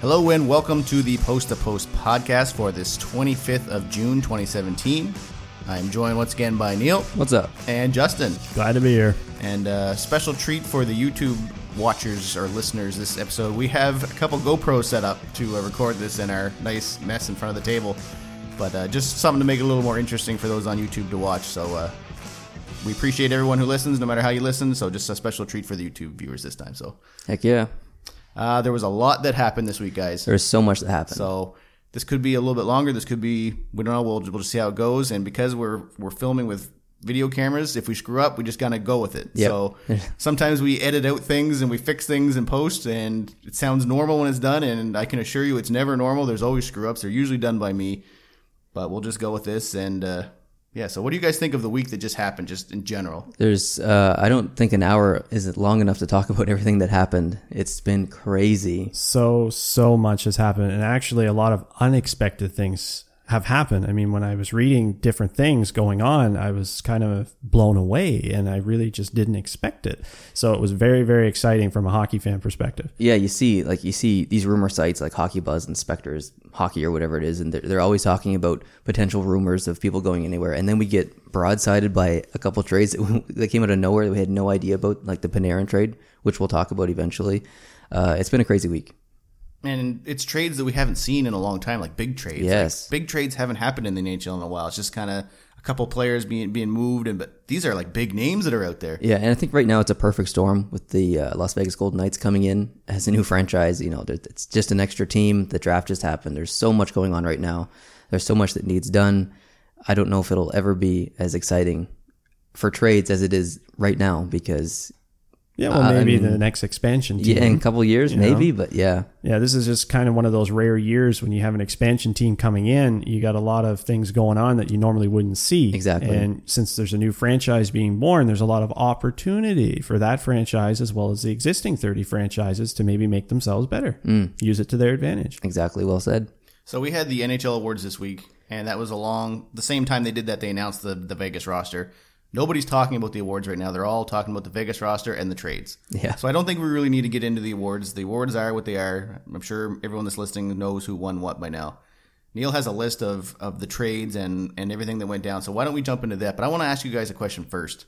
Hello and welcome to the Post to Post podcast for this 25th of June 2017. I'm joined once again by Neil What's up? and Justin. Glad to be here. And a special treat for the YouTube watchers or listeners this episode. We have a couple GoPros set up to uh, record this in our nice mess in front of the table. But uh, just something to make it a little more interesting for those on YouTube to watch. So uh, we appreciate everyone who listens, no matter how you listen. So just a special treat for the YouTube viewers this time. So Heck yeah. Uh, there was a lot that happened this week, guys. There's so much that happened. So this could be a little bit longer. This could be we don't know. We'll we'll just see how it goes. And because we're we're filming with video cameras, if we screw up, we just gotta go with it. Yep. So sometimes we edit out things and we fix things in post, and it sounds normal when it's done. And I can assure you, it's never normal. There's always screw ups. They're usually done by me, but we'll just go with this. And uh, yeah. So what do you guys think of the week that just happened, just in general? There's, uh, I don't think an hour is long enough to talk about everything that happened. It's been crazy. So, so much has happened. And actually, a lot of unexpected things have happened. I mean, when I was reading different things going on, I was kind of blown away and I really just didn't expect it. So, it was very, very exciting from a hockey fan perspective. Yeah, you see, like you see these rumor sites like Hockey Buzz and Spector's Hockey or whatever it is, and they're, they're always talking about potential rumors of people going anywhere. And then we get broadsided by a couple trades that, that came out of nowhere that we had no idea about, like the Panarin trade, which we'll talk about eventually. Uh, it's been a crazy week. And it's trades that we haven't seen in a long time, like big trades. Yes. Like, big trades haven't happened in the NHL in a while. It's just kind of a couple players being being moved, and but these are like big names that are out there. Yeah, and I think right now it's a perfect storm with the uh, Las Vegas Golden Knights coming in as a new franchise. You know, it's just an extra team. The draft just happened. There's so much going on right now. There's so much that needs done. I don't know if it'll ever be as exciting for trades as it is right now because Yeah, well, Uh, maybe I mean, the next expansion team. yeah, in a couple years you know? maybe, but yeah, Yeah, this is just kind of one of those rare years when you have an expansion team coming in. You got a lot of things going on that you normally wouldn't see. Exactly. And since there's a new franchise being born, there's a lot of opportunity for that franchise as well as the existing 30 franchises to maybe make themselves better. Mm. Use it to their advantage. exactly. Well said. So we had the NHL awards this week, and that was along the same time they did that. They announced the the Vegas roster. Nobody's talking about the awards right now. They're all talking about the Vegas roster and the trades. Yeah. So I don't think we really need to get into the awards. The awards are what they are. I'm sure everyone that's listening knows who won what by now. Neil has a list of, of the trades and, and everything that went down. So why don't we jump into that? But I want to ask you guys a question first.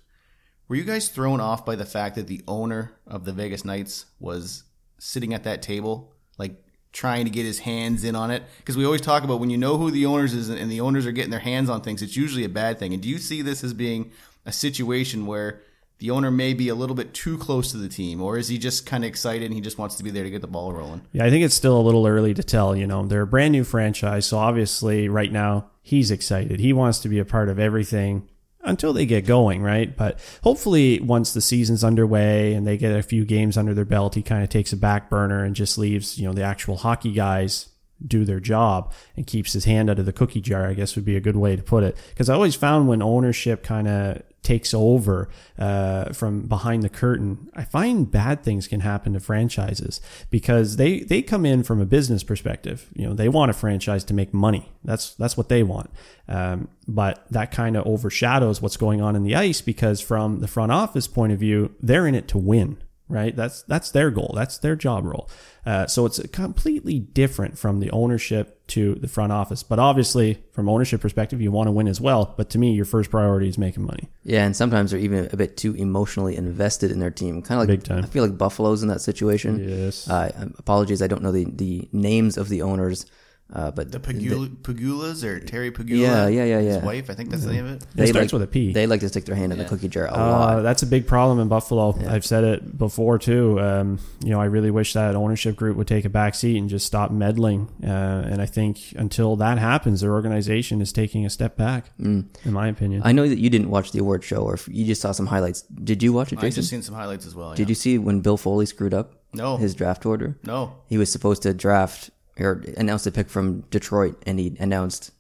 Were you guys thrown off by the fact that the owner of the Vegas Knights was sitting at that table, like trying to get his hands in on it? Because we always talk about when you know who the owners is and the owners are getting their hands on things, it's usually a bad thing. And do you see this as being a situation where the owner may be a little bit too close to the team, or is he just kind of excited and he just wants to be there to get the ball rolling? Yeah, I think it's still a little early to tell. You know, they're a brand new franchise. So obviously, right now, he's excited. He wants to be a part of everything until they get going, right? But hopefully, once the season's underway and they get a few games under their belt, he kind of takes a back burner and just leaves, you know, the actual hockey guys do their job and keeps his hand out of the cookie jar, I guess would be a good way to put it. Because I always found when ownership kind of takes over uh, from behind the curtain, I find bad things can happen to franchises because they they come in from a business perspective. You know, they want a franchise to make money. That's that's what they want. Um, but that kind of overshadows what's going on in the ice because from the front office point of view, they're in it to win right? That's that's their goal. That's their job role. Uh, so it's completely different from the ownership to the front office. But obviously, from ownership perspective, you want to win as well. But to me, your first priority is making money. Yeah, and sometimes they're even a bit too emotionally invested in their team. Kind of like Big time. I feel like Buffalo's in that situation. Yes. Uh, apologies, I don't know the, the names of the owners, uh, but The Pegula, Pegulas or Terry Pegula? Yeah, yeah, yeah, His yeah. wife, I think that's the name of it. It starts like, with a P. They like to stick their hand in the cookie jar a Uh, lot. that's a big problem in Buffalo. I've said it before too. Um, you know, I really wish that ownership group would take a back seat and just stop meddling. Uh, and I think until that happens, their organization is taking a step back, in my opinion. I know that you didn't watch the award show, or if you just saw some highlights. Did you watch it, I just seen some highlights as well. Did you see when Bill Foley screwed up No. his draft order? No. He was supposed to draft or announced a pick from Detroit, and he announced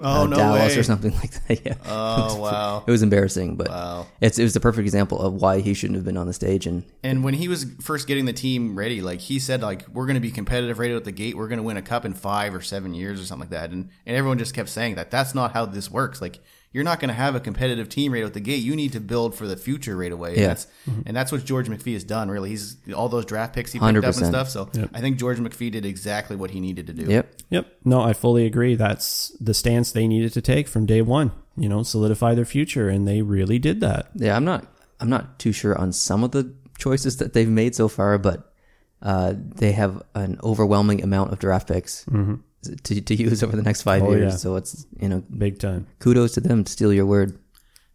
Oh, uh, no Dallas way. or something like that. Yeah. Oh, wow. It was embarrassing, but Wow. it's it was the perfect example of why he shouldn't have been on the stage. And And when he was first getting the team ready, like he said, like we're going to be competitive right out the gate. We're going to win a cup in five or seven years or something like that. And and everyone just kept saying that that's not how this works. Like you're not going to have a competitive team right out the gate. You need to build for the future right away. Yeah. And that's, and that's what George McPhee has done, really. He's all those draft picks he picked up and stuff. So I think George McPhee did exactly what he needed to do. Yep. Yep. No, I fully agree. That's the stance they needed to take from day one. You know, solidify their future, and they really did that. Yeah, I'm not. I'm not too sure on some of the choices that they've made so far, but uh, they have an overwhelming amount of draft picks to, to use over the next five Oh, years. yeah. So it's you know, Big time. kudos to them. To steal your word.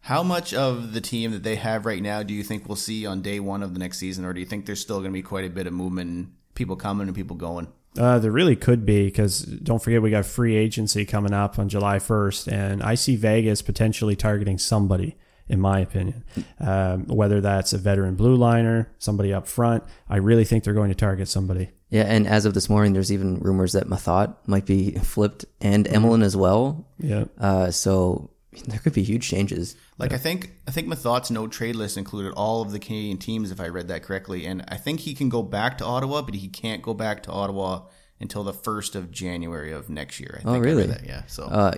How much of the team that they have right now do you think we'll see on day one of the next season, or do you think there's still going to be quite a bit of movement, and people coming and people going? Uh, there really could be because don't forget we got free agency coming up on July 1st, and I see Vegas potentially targeting somebody, in my opinion. Um, whether that's a veteran blue liner, somebody up front, I really think they're going to target somebody. Yeah, and as of this morning, there's even rumors that Methot might be flipped and Emelin as well. Yeah. Uh, so there could be huge changes. Like I think I think Methot's no trade list included all of the Canadian teams, if I read that correctly, and I think he can go back to Ottawa, but he can't go back to Ottawa until the first of January of next year. I think I read really? that, yeah. So Uh,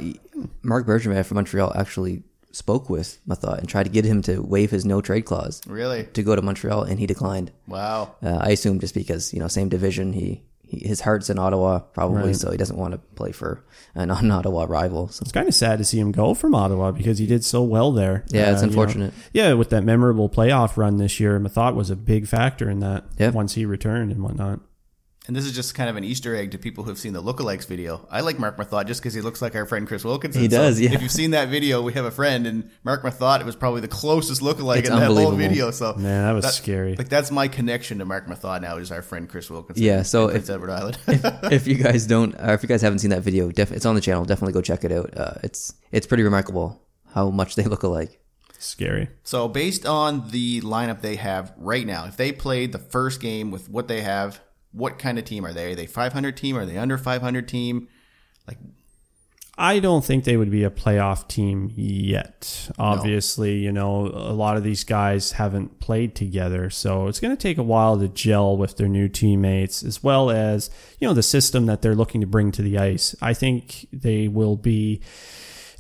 Marc Bergevin from Montreal actually spoke with Methot and tried to get him to waive his no trade clause really, to go to Montreal, and he declined. wow. Uh, I assume just because you know same division, he, he his heart's in Ottawa probably, so he doesn't want to play for a non-Ottawa rival. So It's kind of sad to see him go from Ottawa because he did so well there. Yeah, it's Uh, you know. unfortunate. yeah, with that memorable playoff run this year, Methot was a big factor in that Yeah. once he returned and whatnot. And this is just kind of an Easter egg to people who have seen the lookalikes video. I like Marc Methot just because he looks like our friend Chris Wilkinson. He does, So yeah. If you've seen that video, we have a friend, and Marc Methot was probably the closest lookalike It's in that whole video. So Man, that was scary. Like that's my connection to Marc Methot now is our friend Chris Wilkinson. Yeah, so in Prince if- Edward Island. if you guys don't, or if you guys haven't seen that video, def- it's on the channel. Definitely go check it out. Uh, it's it's pretty remarkable how much they look alike. Scary. So, based on the lineup they have right now, if they played the first game with what they have, what kind of team are they? Are they 500 team? Are they under 500 team? Like, I don't think they would be a playoff team yet. Obviously, you know, a lot of these guys haven't played together, so it's going to take a while to gel with their new teammates as well as, you know, the system that they're looking to bring to the ice. I think they will be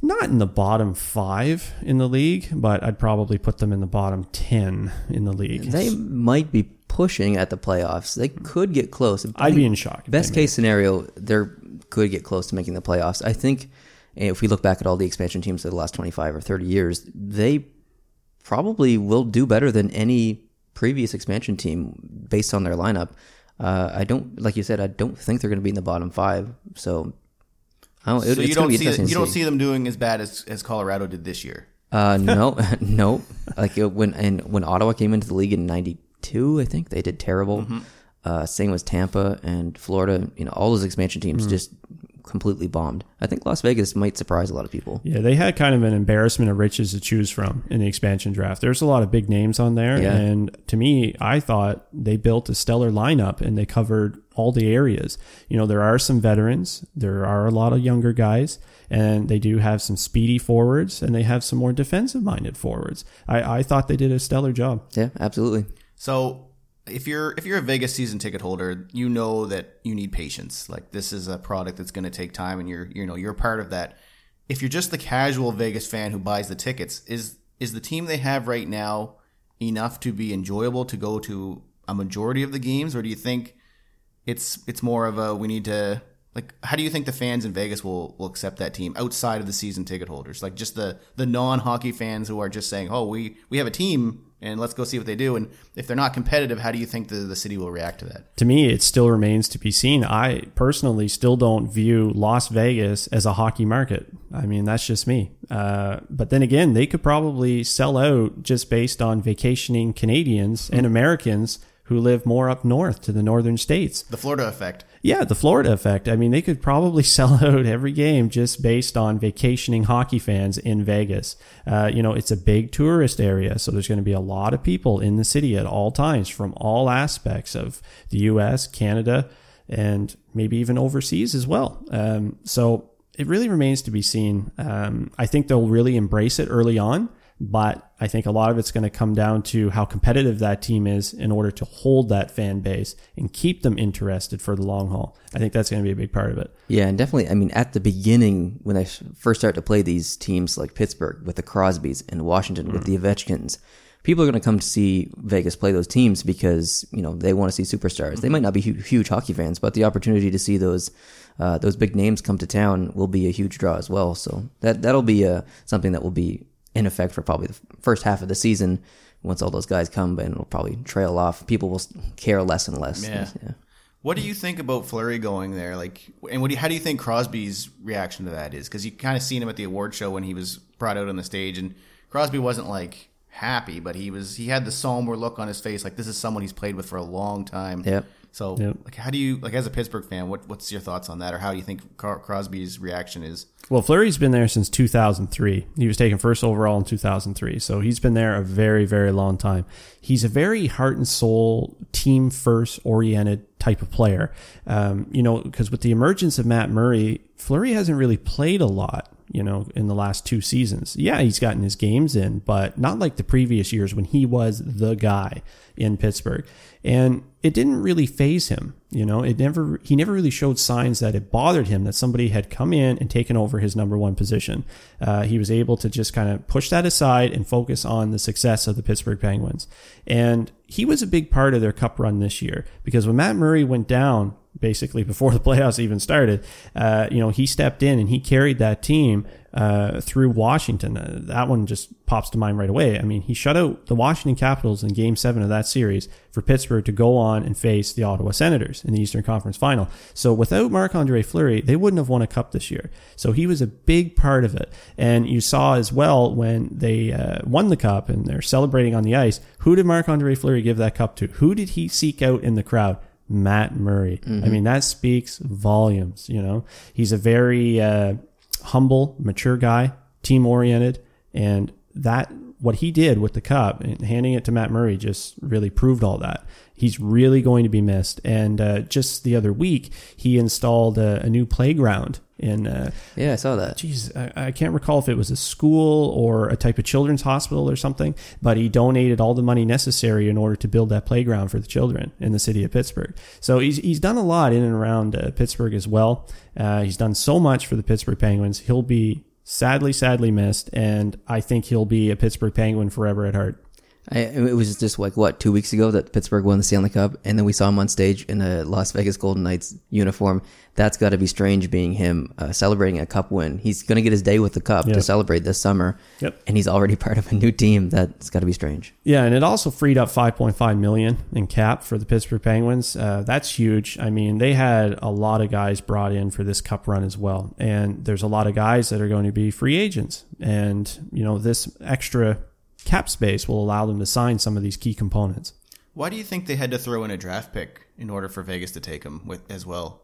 not in the bottom 5 in the league, but I'd probably put them in the bottom 10 in the league. They might be pushing at the playoffs. They could get close. I'd be in shock. Best they made case scenario, they could get close to making the playoffs. I think if we look back at all the expansion teams of the last 25 or 30 years, they probably will do better than any previous expansion team based on their lineup. Uh, I don't, like you said, I don't think they're going to be in the bottom five. So, I don't, it, So it's you don't be see interesting you don't see. see them doing as bad as, as Colorado did this year. Uh, no, no. Like when and when Ottawa came into the league in '92, I think they did terrible. Mm-hmm. Uh, same was Tampa and Florida. You know, all those expansion teams Mm. just completely bombed. I think Las Vegas might surprise a lot of people. Yeah, they had kind of an embarrassment of riches to choose from in the expansion draft. There's a lot of big names on there, Yeah. and to me, I thought they built a stellar lineup and they covered all the areas. You know, there are some veterans, there are a lot of younger guys, and they do have some speedy forwards, and they have some more defensive-minded forwards. I, I thought they did a stellar job. Yeah, absolutely. So if you're if you're a Vegas season ticket holder, you know that you need patience. Like this is a product that's going to take time, and you're you know you're part of that. If you're just the casual Vegas fan who buys the tickets, is is the team they have right now enough to be enjoyable to go to a majority of the games, or do you think it's it's more of a we need to like how do you think the fans in Vegas will will accept that team outside of the season ticket holders like just the the non hockey fans who are just saying oh we we have a team and let's go see what they do and if they're not competitive how do you think the the city will react to that to me, it still remains to be seen. I personally still don't view Las Vegas as a hockey market. I mean, that's just me. Uh, but then again, they could probably sell out just based on vacationing Canadians and Americans who live more up north to the northern states. the Florida effect Yeah, the Florida effect. I mean, they could probably sell out every game just based on vacationing hockey fans in Vegas. Uh, you know, it's a big tourist area, so there's going to be a lot of people in the city at all times from all aspects of the U.S., Canada, and maybe even overseas as well. Um, so it really remains to be seen. Um, I think they'll really embrace it early on. But I think a lot of it's going to come down to how competitive that team is in order to hold that fan base and keep them interested for the long haul. I think that's going to be a big part of it. Yeah, and definitely. I mean, at the beginning, when I first start to play these teams like Pittsburgh with the Crosbys and Washington with the Ovechkins, people are going to come to see Vegas play those teams because you know they want to see superstars. They might not be hu- huge hockey fans, but the opportunity to see those uh, those big names come to town will be a huge draw as well. So that that'll be uh, something that will be in effect for probably the first half of the season. Once all those guys come, and it'll probably trail off. People will care less and less. Yeah. What do you think about Fleury going there? Like, and what do you, how do you think Crosby's reaction to that is? Because you kind of seen him at the award show when he was brought out on the stage, and Crosby wasn't like happy, but he was he had the somber look on his face, like this is someone he's played with for a long time. Yep. So, Yep. like, how do you like as a Pittsburgh fan? What what's your thoughts on that, or how do you think Car- Crosby's reaction is? Well, Fleury's been there since 2003. He was taken first overall in 2003. So he's been there a very, very long time. He's a very heart and soul, team first oriented type of player. Um, you know, because with the emergence of Matt Murray, Fleury hasn't really played a lot, you know, in the last two seasons. Yeah, he's gotten his games in, but not like the previous years when he was the guy in Pittsburgh. And it didn't really faze him. You know, it never he never really showed signs that it bothered him that somebody had come in and taken over his number one position. Uh, he was able to just kind of push that aside and focus on the success of the Pittsburgh Penguins. And he was a big part of their cup run this year because when Matt Murray went down, basically before the playoffs even started, uh, you know, he stepped in and he carried that team uh, through Washington. Uh, that one just pops to mind right away. I mean, he shut out the Washington Capitals in Game Seven of that series for Pittsburgh to go on and face the Ottawa Senators in the Eastern Conference Final. So without Marc Andre Fleury, they wouldn't have won a cup this year. So he was a big part of it. And you saw as well when they uh, won the cup and they're celebrating on the ice. Who did Marc Andre Fleury give that cup to? Who did he seek out in the crowd? Matt Murray. I mean, that speaks volumes. You know, he's a very uh, humble, mature guy, team oriented, and that what he did with the cup and handing it to Matt Murray just really proved all that. He's really going to be missed. And uh, just the other week, he installed a, a new playground in. Uh, Yeah, I saw that. geez, I, I can't recall if it was a school or a type of children's hospital or something, but he donated all the money necessary in order to build that playground for the children in the city of Pittsburgh. So he's, he's done a lot in and around uh, Pittsburgh as well. Uh, he's done so much for the Pittsburgh Penguins. He'll be sadly, sadly missed, and I think he'll be a Pittsburgh Penguin forever at heart. I, it was just like what two weeks ago that Pittsburgh won the Stanley Cup, and then we saw him on stage in a Las Vegas Golden Knights uniform. That's got to be strange, being him uh, celebrating a cup win. He's going to get his day with the cup Yeah. to celebrate this summer, Yep. and he's already part of a new team. That's got to be strange. Yeah, and it also freed up 5.5 million in cap for the Pittsburgh Penguins. Uh, that's huge. I mean, they had a lot of guys brought in for this cup run as well, and there's a lot of guys that are going to be free agents, and you know this extra cap space will allow them to sign some of these key components. Why do you think they had to throw in a draft pick in order for Vegas to take him with as well?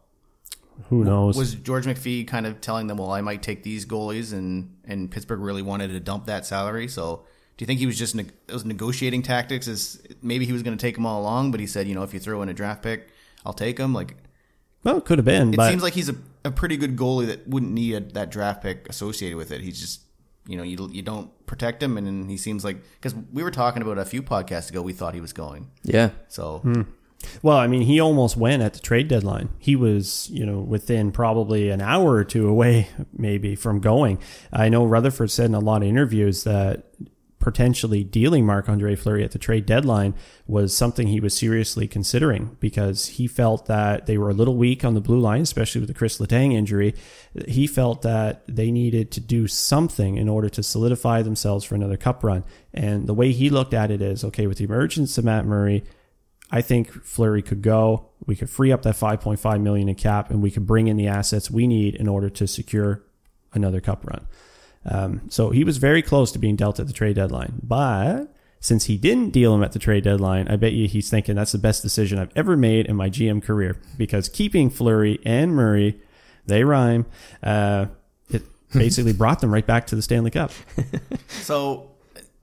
Who knows? Was George McPhee kind of telling them, "Well, I might take these goalies," and and Pittsburgh really wanted to dump that salary? So, do you think he was just neg- it was negotiating tactics? Is maybe he was going to take them all along, but he said, you know, if you throw in a draft pick, I'll take him. Like well, it could have been, it but seems like he's a, a pretty good goalie that wouldn't need a, that draft pick associated with it. He's just you know you you don't protect him, and then he seems like because we were talking about a few podcasts ago, we thought he was going. Yeah, So Hmm. Well, I mean, he almost went at the trade deadline. He was, you know, within probably an hour or two away, maybe, from going. I know Rutherford said in a lot of interviews that potentially dealing Marc Andre Fleury at the trade deadline was something he was seriously considering because he felt that they were a little weak on the blue line, especially with the Chris Letang injury. He felt that they needed to do something in order to solidify themselves for another cup run. And the way he looked at it is okay, with the emergence of Matt Murray, I think Fleury could go. We could free up that 5.5 million in cap, and we could bring in the assets we need in order to secure another cup run. Um, so he was very close to being dealt at the trade deadline, but since he didn't deal him at the trade deadline, I bet you he's thinking that's the best decision I've ever made in my GM career because keeping Fleury and Murray, they rhyme. Uh, it basically brought them right back to the Stanley Cup. So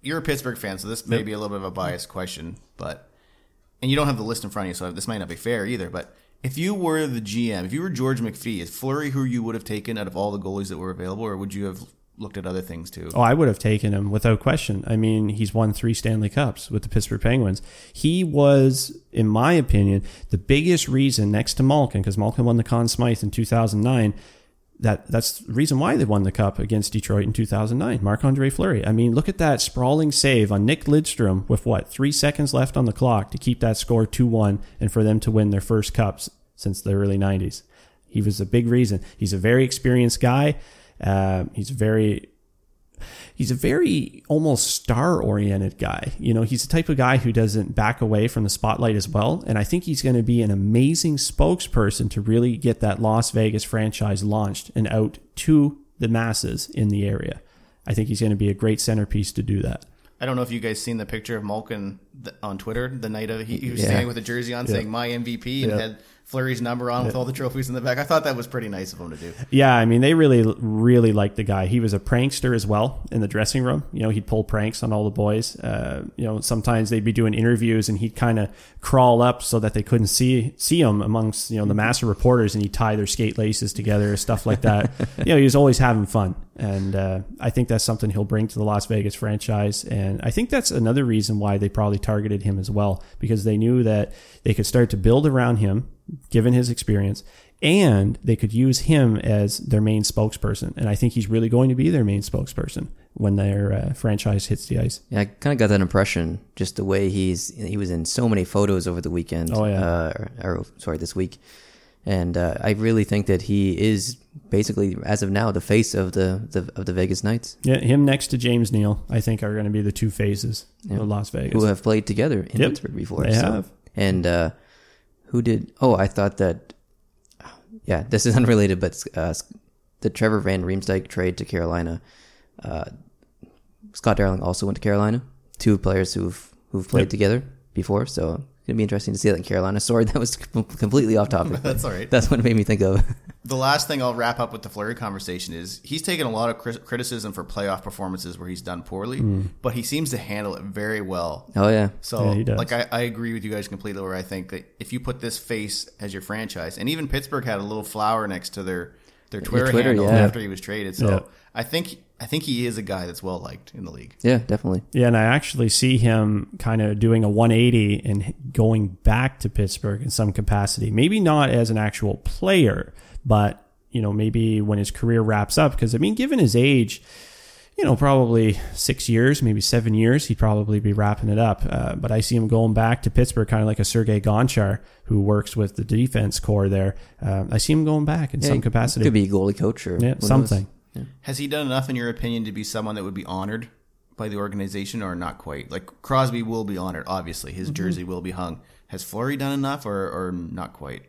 you're a Pittsburgh fan, so this may be a little bit of a biased question, but and you don't have the list in front of you, so this might not be fair either. But if you were the GM, if you were George McPhee, is Fleury who you would have taken out of all the goalies that were available, or would you have looked at other things too. Oh, I would have taken him without question. I mean, he's won three Stanley Cups with the Pittsburgh Penguins. He was, in my opinion, the biggest reason next to Malkin, because Malkin won the Conn Smythe in 2009. That that's the reason why they won the cup against Detroit in 2009. Marc Andre Fleury. I mean, look at that sprawling save on Nick Lidstrom with what three seconds left on the clock to keep that score 2-1 and for them to win their first cups since the early 90s. He was a big reason. He's a very experienced guy. Uh, he's very he's a very almost star oriented guy. You know, he's the type of guy who doesn't back away from the spotlight as well. And I think he's going to be an amazing spokesperson to really get that Las Vegas franchise launched and out to the masses in the area. I think he's going to be a great centerpiece to do that. I don't know if you guys seen the picture of Malkin on Twitter the night of he, he was Yeah. standing with a jersey on saying "My MVP" and Yeah. had Fleury's number on with all the trophies in the back. I thought that was pretty nice of him to do. Yeah, I mean, they really, really liked the guy. He was a prankster as well in the dressing room. You know, he'd pull pranks on all the boys. Uh, you know, sometimes they'd be doing interviews and he'd kind of crawl up so that they couldn't see see him amongst you know the mass of reporters, and he'd tie their skate laces together, stuff like that. you know, he was always having fun, and uh, I think that's something he'll bring to the Las Vegas franchise. And I think that's another reason why they probably targeted him as well because they knew that they could start to build around him, given his experience and they could use him as their main spokesperson. And I think he's really going to be their main spokesperson when their uh, franchise hits the ice. Yeah, I kind of got that impression just the way he's he was in so many photos over the weekend. Oh, yeah. uh, or, or sorry, this week, and uh, I really think that he is basically, as of now, the face of the, the of the Vegas Knights, Yeah, him next to James Neal, I think, are going to be the two phases of Las Vegas. who have played together in Yep, Pittsburgh before. they have. and uh, who did? Oh, I thought that. Yeah, this is unrelated, but uh, the Trevor Van Riemsdyk trade to Carolina. Uh, Scott Darling also went to Carolina. Two players who've who've played Yep. together before, so it's gonna be interesting to see that in Carolina. Sorry, that was completely off topic. That's all right. That's what it made me think of. The last thing I'll wrap up with the Fleury conversation is he's taken a lot of criticism for playoff performances where he's done poorly, hmm. but he seems to handle it very well. oh yeah, So, Yeah, he does. like, I, I agree with you guys completely. Where I think that if you put this face as your franchise, and even Pittsburgh had a little flower next to their their Twitter, Twitter, handle yeah. after he was traded. So, Yeah. I think I think he is a guy that's well liked in the league. yeah, definitely. Yeah, and I actually see him kind of doing a 180 and going back to Pittsburgh in some capacity. Maybe not as an actual player, but you know, maybe when his career wraps up. Because I mean, given his age, you know, probably six years, maybe seven years, he'd probably be wrapping it up. Uh, but I see him going back to Pittsburgh, kind of like a Sergei Gonchar who works with the defense corps there. Uh, I see him going back in Yeah, some capacity. Could be a goalie coach or yeah, who knows. something. Has he done enough, in your opinion, to be someone that would be honored by the organization, or not quite? Like Crosby will be honored, obviously. His Mm-hmm. jersey will be hung. Has Fleury done enough, or, or not quite?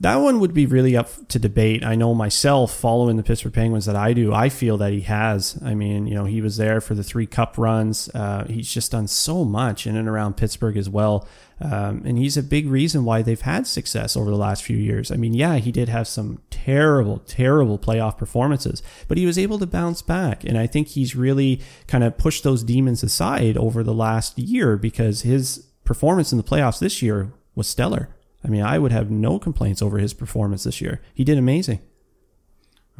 That one would be really up to debate. I know myself, following the Pittsburgh Penguins that I do, I feel that he has. I mean, you know, he was there for the three cup runs. Uh, he's just done so much in and around Pittsburgh as well. Um, and he's a big reason why they've had success over the last few years. I mean, yeah, he did have some terrible, terrible playoff performances, but he was able to bounce back. And I think he's really kind of pushed those demons aside over the last year because his performance in the playoffs this year was stellar. I mean, I would have no complaints over his performance this year. He did amazing.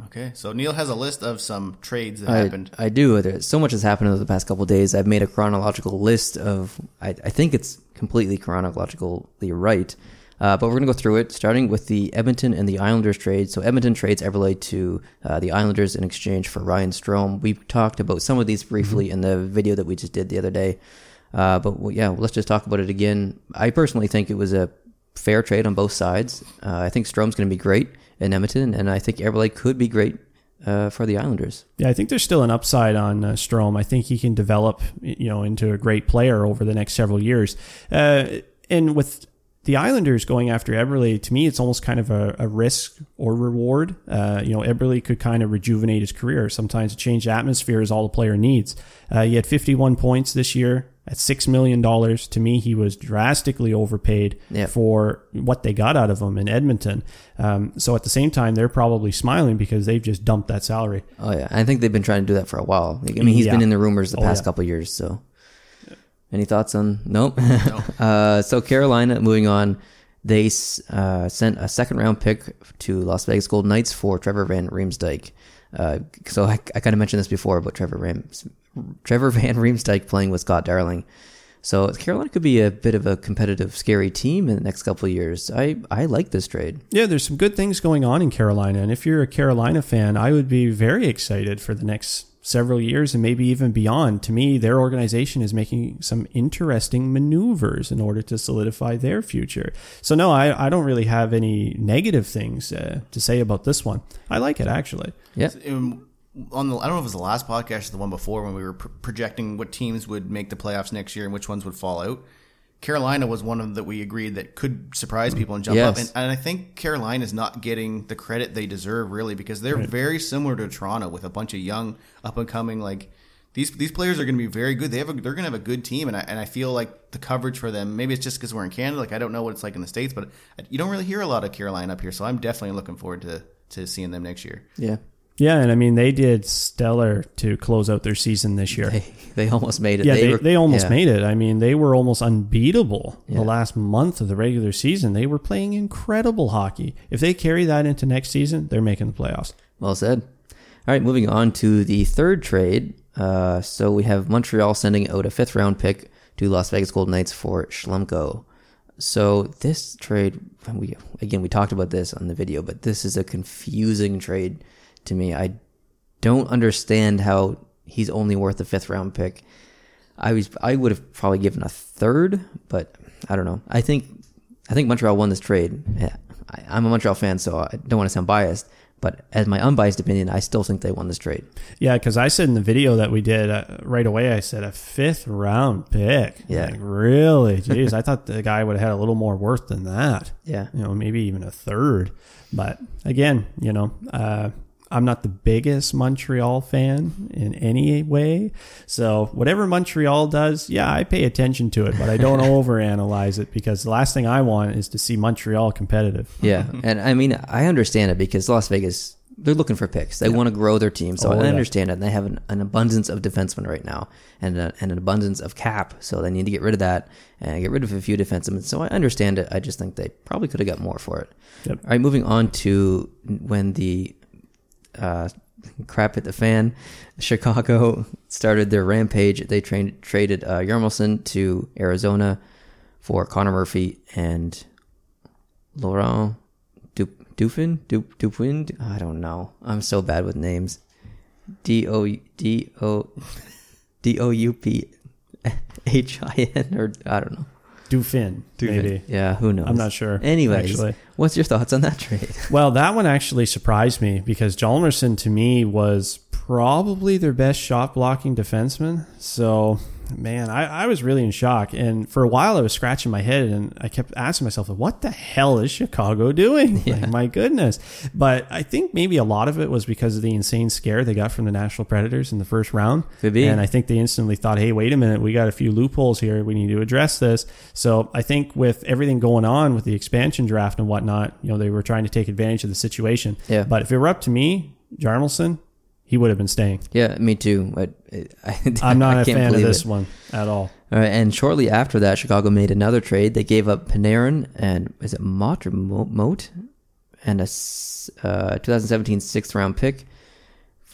Okay, so Neil has a list of some trades that I, happened. I do. There's so much has happened over the past couple of days. I've made a chronological list of. I, I think it's completely chronologically right, uh, but we're gonna go through it, starting with the Edmonton and the Islanders trade. So Edmonton trades Eberle to uh, the Islanders in exchange for Ryan Strome. We talked about some of these briefly in the video that we just did the other day, uh, but well, yeah, let's just talk about it again. I personally think it was a fair trade on both sides. Uh, I think Strome's going to be great in Edmonton, and I think Eberle could be great uh, for the Islanders. Yeah, I think there's still an upside on uh, Strome. I think he can develop, you know, into a great player over the next several years. Uh, and with the Islanders going after Eberle, to me, it's almost kind of a, a risk or reward. Uh, you know, Eberle could kind of rejuvenate his career. Sometimes a change atmosphere is all the player needs. Uh, he had 51 points this year at $6 million. To me, he was drastically overpaid Yep. for what they got out of him in Edmonton. Um, so at the same time, they're probably smiling because they've just dumped that salary. Oh yeah, I think they've been trying to do that for a while. Like, I mean, he's Yeah. been in the rumors the Oh, past yeah. couple of years. So, any thoughts on? Nope. uh, so Carolina, moving on, they uh, sent a second round pick to Las Vegas Golden Knights for Trevor Van Riemsdyk. Uh, so I, I kind of mentioned this before about Trevor Rams, Trevor Van Riemsdyk playing with Scott Darling. So Carolina could be a bit of a competitive, scary team in the next couple of years. I, I like this trade. Yeah, there's some good things going on in Carolina. And if you're a Carolina fan, I would be very excited for the next several years and maybe even beyond. To me, their organization is making some interesting maneuvers in order to solidify their future. So, no, I, I don't really have any negative things uh, to say about this one. I like it, actually. Yeah. Um, on the I don't know if it was the last podcast or the one before when we were pr- projecting what teams would make the playoffs next year and which ones would fall out. Carolina was one of them that we agreed that could surprise people and jump up, and, and I think Carolina is not getting the credit they deserve really because they're very similar to Toronto with a bunch of young up and coming like these these players are going to be very good. They have a, they're going to have a good team, and I and I feel like the coverage for them. Maybe it's just because we're in Canada. Like I don't know what it's like in the states, but uh, you don't really hear a lot of Carolina up here. So I'm definitely looking forward to to seeing them next year. Yeah. Yeah, and I mean, they did stellar to close out their season this year. They, they almost made it. Yeah, they, were- they almost yeah. made it. I mean, they were almost unbeatable Yeah. the last month of the regular season. They were playing incredible hockey. If they carry that into next season, they're making the playoffs. Well said. All right, moving on to the third trade. Uh, so we have Montreal sending out a fifth round pick to Las Vegas Golden Knights for Schlemko. So this trade, we again we talked about this on the video, but this is a confusing trade to me. I don't understand how he's only worth a fifth round pick. I was I would have probably given a third, but I don't know. I think I think Montreal won this trade. I, I'm a Montreal fan, so I don't want to sound biased. But as my unbiased opinion, I still think they won this trade. Yeah, because I said in the video that we did uh, right away, I said a fifth round pick. Yeah. Like, really? Jeez, I thought the guy would have had a little more worth than that. Yeah. You know, maybe even a third. But again, you know, uh, I'm not the biggest Montreal fan in any way. So whatever Montreal does, yeah, I pay attention to it, but I don't overanalyze it because the last thing I want is to see Montreal competitive. Yeah, and I mean I understand it because Las Vegas they're looking for picks. They want to grow their team, so Oh, I yeah. understand it. And they have an, an abundance of defensemen right now, and, a, and an abundance of cap, so they need to get rid of that and get rid of a few defensemen. So I understand it. I just think they probably could have got more for it. Yep. All right, moving on to when the uh, crap hit the fan. Chicago started their rampage. They trained, traded uh, Hjalmarsson to Arizona for Connor Murphy and Laurent Du- Dufin? Du- Dupin? I don't know. I'm so bad with names. D O D O D O U P H I N or I don't know. Dufin, maybe. Yeah, who knows? I'm not sure, Anyways, actually. what's your thoughts on that trade? Well, that one actually surprised me because Hjalmarsson to me was probably their best shot blocking defenseman. So, man, I, I was really in shock. And for a while, I was scratching my head and I kept asking myself, what the hell is Chicago doing? Like, my goodness. But I think maybe a lot of it was because of the insane scare they got from the Nashville Predators in the first round. Could be. And I think they instantly thought, hey, wait a minute, we got a few loopholes here. We need to address this. So I think with everything going on with the expansion draft and whatnot, you know, they were trying to take advantage of the situation. Yeah. But if it were up to me, Hjalmarsson, he would have been staying. Yeah, me too. I, I'm not I a fan of this it. one at all. All right, and shortly after that, Chicago made another trade. They gave up Panarin and is it Mott or Moat and a uh, 2017 sixth round pick,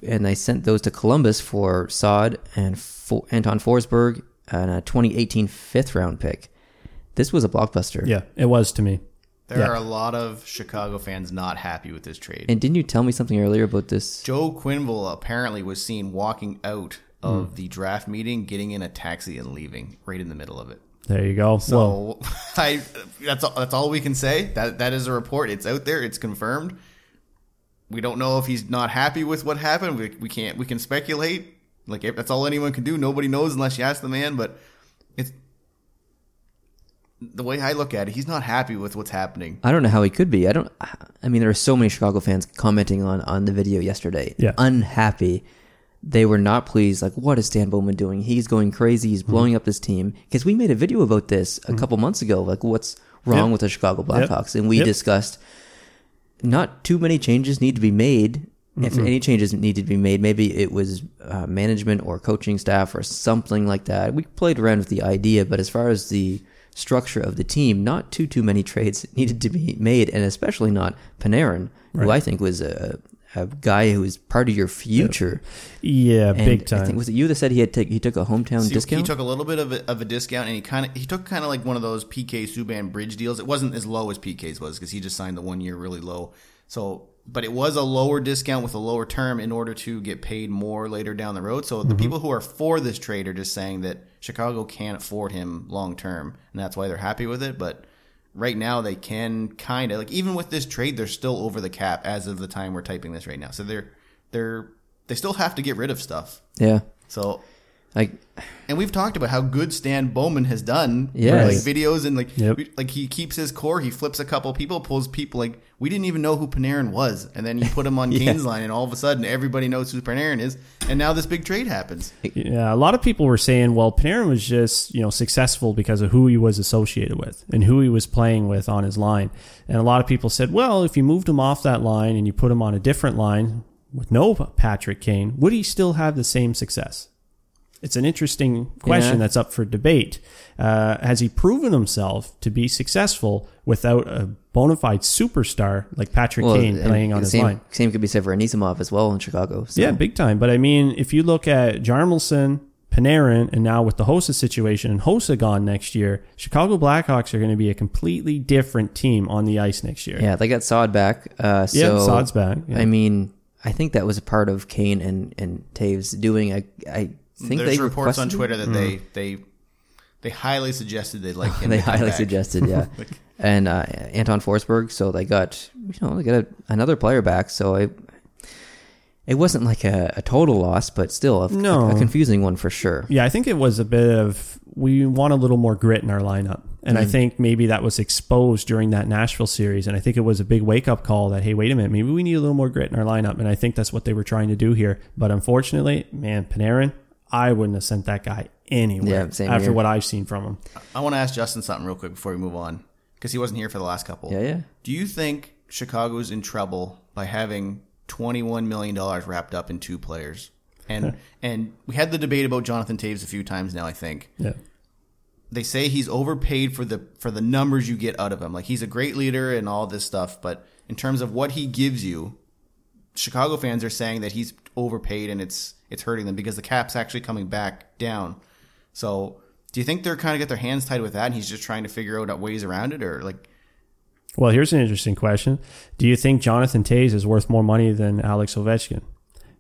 and they sent those to Columbus for Saad and for Anton Forsberg and a 2018 fifth round pick. This was a blockbuster. Yeah, it was to me. There Yeah. are a lot of Chicago fans not happy with this trade. And didn't you tell me something earlier about this? Joe Quenneville apparently was seen walking out of hmm. the draft meeting, getting in a taxi and leaving right in the middle of it. There you go. well, So I that's all, that's all we can say. That that is a report. It's out there. It's confirmed. We don't know if he's not happy with what happened. We, we can't. We can speculate. Like if that's all anyone can do. Nobody knows unless you ask the man. But it's the way I look at it. He's not happy with what's happening. I don't know how he could be. I don't. I mean, there are so many Chicago fans commenting on on the video yesterday. Yeah. unhappy. They were not pleased. Like, what is Stan Bowman doing? He's going crazy. He's Mm-hmm. blowing up this team. Because we made a video about this a couple months ago. Like, what's wrong Yep. with the Chicago Yep. Blackhawks? And we Yep. discussed not too many changes need to be made. If any changes needed to be made, maybe it was uh, management or coaching staff or something like that. We played around with the idea, but as far as the structure of the team, not too too many trades needed to be made, and especially not Panarin, who I think was a a guy who is part of your future. Yeah, And big I time. think was it you that said he had take, he took a hometown See, discount? He took a little bit of a, of a discount, and he kind of he took kind of like one of those PK Subban bridge deals. It wasn't as low as PK's was because he just signed the one year really low. So, but it was a lower discount with a lower term in order to get paid more later down the road. So Mm-hmm. the people who are for this trade are just saying that Chicago can't afford him long term, and that's why they're happy with it. But right now they can kind of like even with this trade, they're still over the cap as of the time we're typing this right now. So they're they're they still have to get rid of stuff. yeah, So like and we've talked about how good Stan Bowman has done. Yes. like videos and like Yep. we- like he keeps his core. He flips a couple people, pulls people like we didn't even know who Panarin was, and then you put him on Kane's line, and all of a sudden everybody knows who Panarin is, and now this big trade happens. Yeah, a lot of people were saying, well, Panarin was just you know successful because of who he was associated with and who he was playing with on his line. And a lot of people said, well, if you moved him off that line and you put him on a different line with no Patrick Kane, would he still have the same success? It's an interesting question Yeah. that's up for debate. Uh, has he proven himself to be successful without a bona fide superstar like Patrick Kane and playing on his same, line? Same could be said for Anisimov as well in Chicago. So. Yeah, big time. But I mean, if you look at Hjalmarsson, Panarin, and now with the Hossa situation and Hossa gone next year, Chicago Blackhawks are going to be a completely different team on the ice next year. Yeah, they got Saad back. Uh, so, Yeah, Saad's back. Yeah. I mean, I think that was a part of Kane and and Toews doing. I I think There's they reports on Twitter that they they they highly suggested they'd like him. they to come highly back. suggested, yeah. and uh, Anton Forsberg, so they got you know they got a, another player back. So I, it wasn't like a, a total loss, but still a, No. a, confusing one for sure. Yeah, I think it was a bit of we want a little more grit in our lineup. And I think maybe that was exposed during that Nashville series. And I think it was a big wake up call that, hey, wait a minute, maybe we need a little more grit in our lineup. And I think that's what they were trying to do here. But unfortunately, man, Panarin, I wouldn't have sent that guy anywhere Yeah, same after here. what I've seen from him. I want to ask Justin something real quick before we move on because he wasn't here for the last couple. Yeah, yeah. Do you think Chicago's in trouble by having twenty-one million dollars wrapped up in two players? And and we had the debate about Jonathan Toews a few times now. I think Yeah. they say he's overpaid for the for the numbers you get out of him. Like he's a great leader and all this stuff, but in terms of what he gives you, Chicago fans are saying that he's overpaid and it's it's hurting them because the cap's actually coming back down. So, do you think they're kind of get their hands tied with that, and he's just trying to figure out ways around it, or like? Well, here's an interesting question. Do you think Jonathan Toews is worth more money than Alex Ovechkin?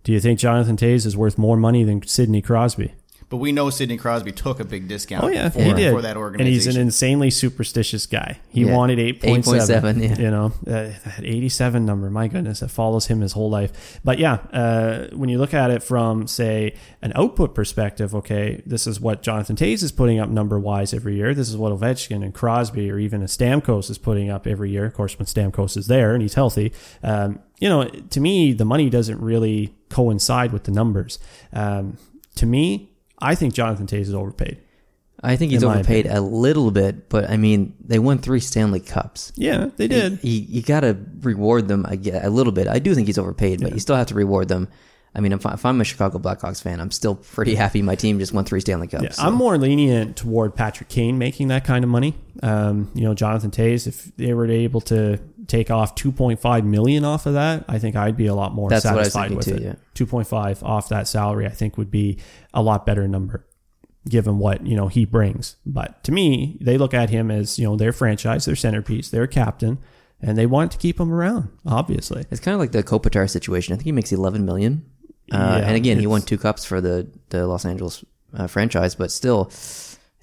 Do you think Jonathan Toews is worth more money than Sidney Crosby? But we know Sidney Crosby took a big discount. Oh yeah, for, he did. for that organization. and he's an insanely superstitious guy. He Yeah. wanted eight point seven. 8.7, yeah. You know, uh, that eighty-seven number. My goodness, that follows him his whole life. But yeah, uh, when you look at it from say an output perspective, okay, this is what Jonathan Toews is putting up number wise every year. This is what Ovechkin and Crosby or even a Stamkos is putting up every year. Of course, when Stamkos is there and he's healthy, um, you know, to me, the money doesn't really coincide with the numbers. Um, to me, I think Jonathan Toews is overpaid. I think he's overpaid a little bit, but I mean, they won three Stanley Cups. Yeah, they did. You, you got to reward them I a little bit. I do think he's overpaid, but you still have to reward them. I mean, if, if I'm a Chicago Blackhawks fan, I'm still pretty happy my team just won three Stanley Cups. Yeah, so. I'm more lenient toward Patrick Kane making that kind of money. Um, you know, Jonathan Toews, if they were able to take off 2.5 million off of that, I think I'd be a lot more That's what I was satisfied with thinking it. too, 2.5 off that salary, I think would be a lot better number given what, you know, he brings. But to me, they look at him as, you know, their franchise, their centerpiece, their captain, and they want to keep him around, obviously. It's kind of like the Kopitar situation. I think he makes 11 million. Uh, Yeah, and again, he won two cups for the, the Los Angeles uh, franchise, but still,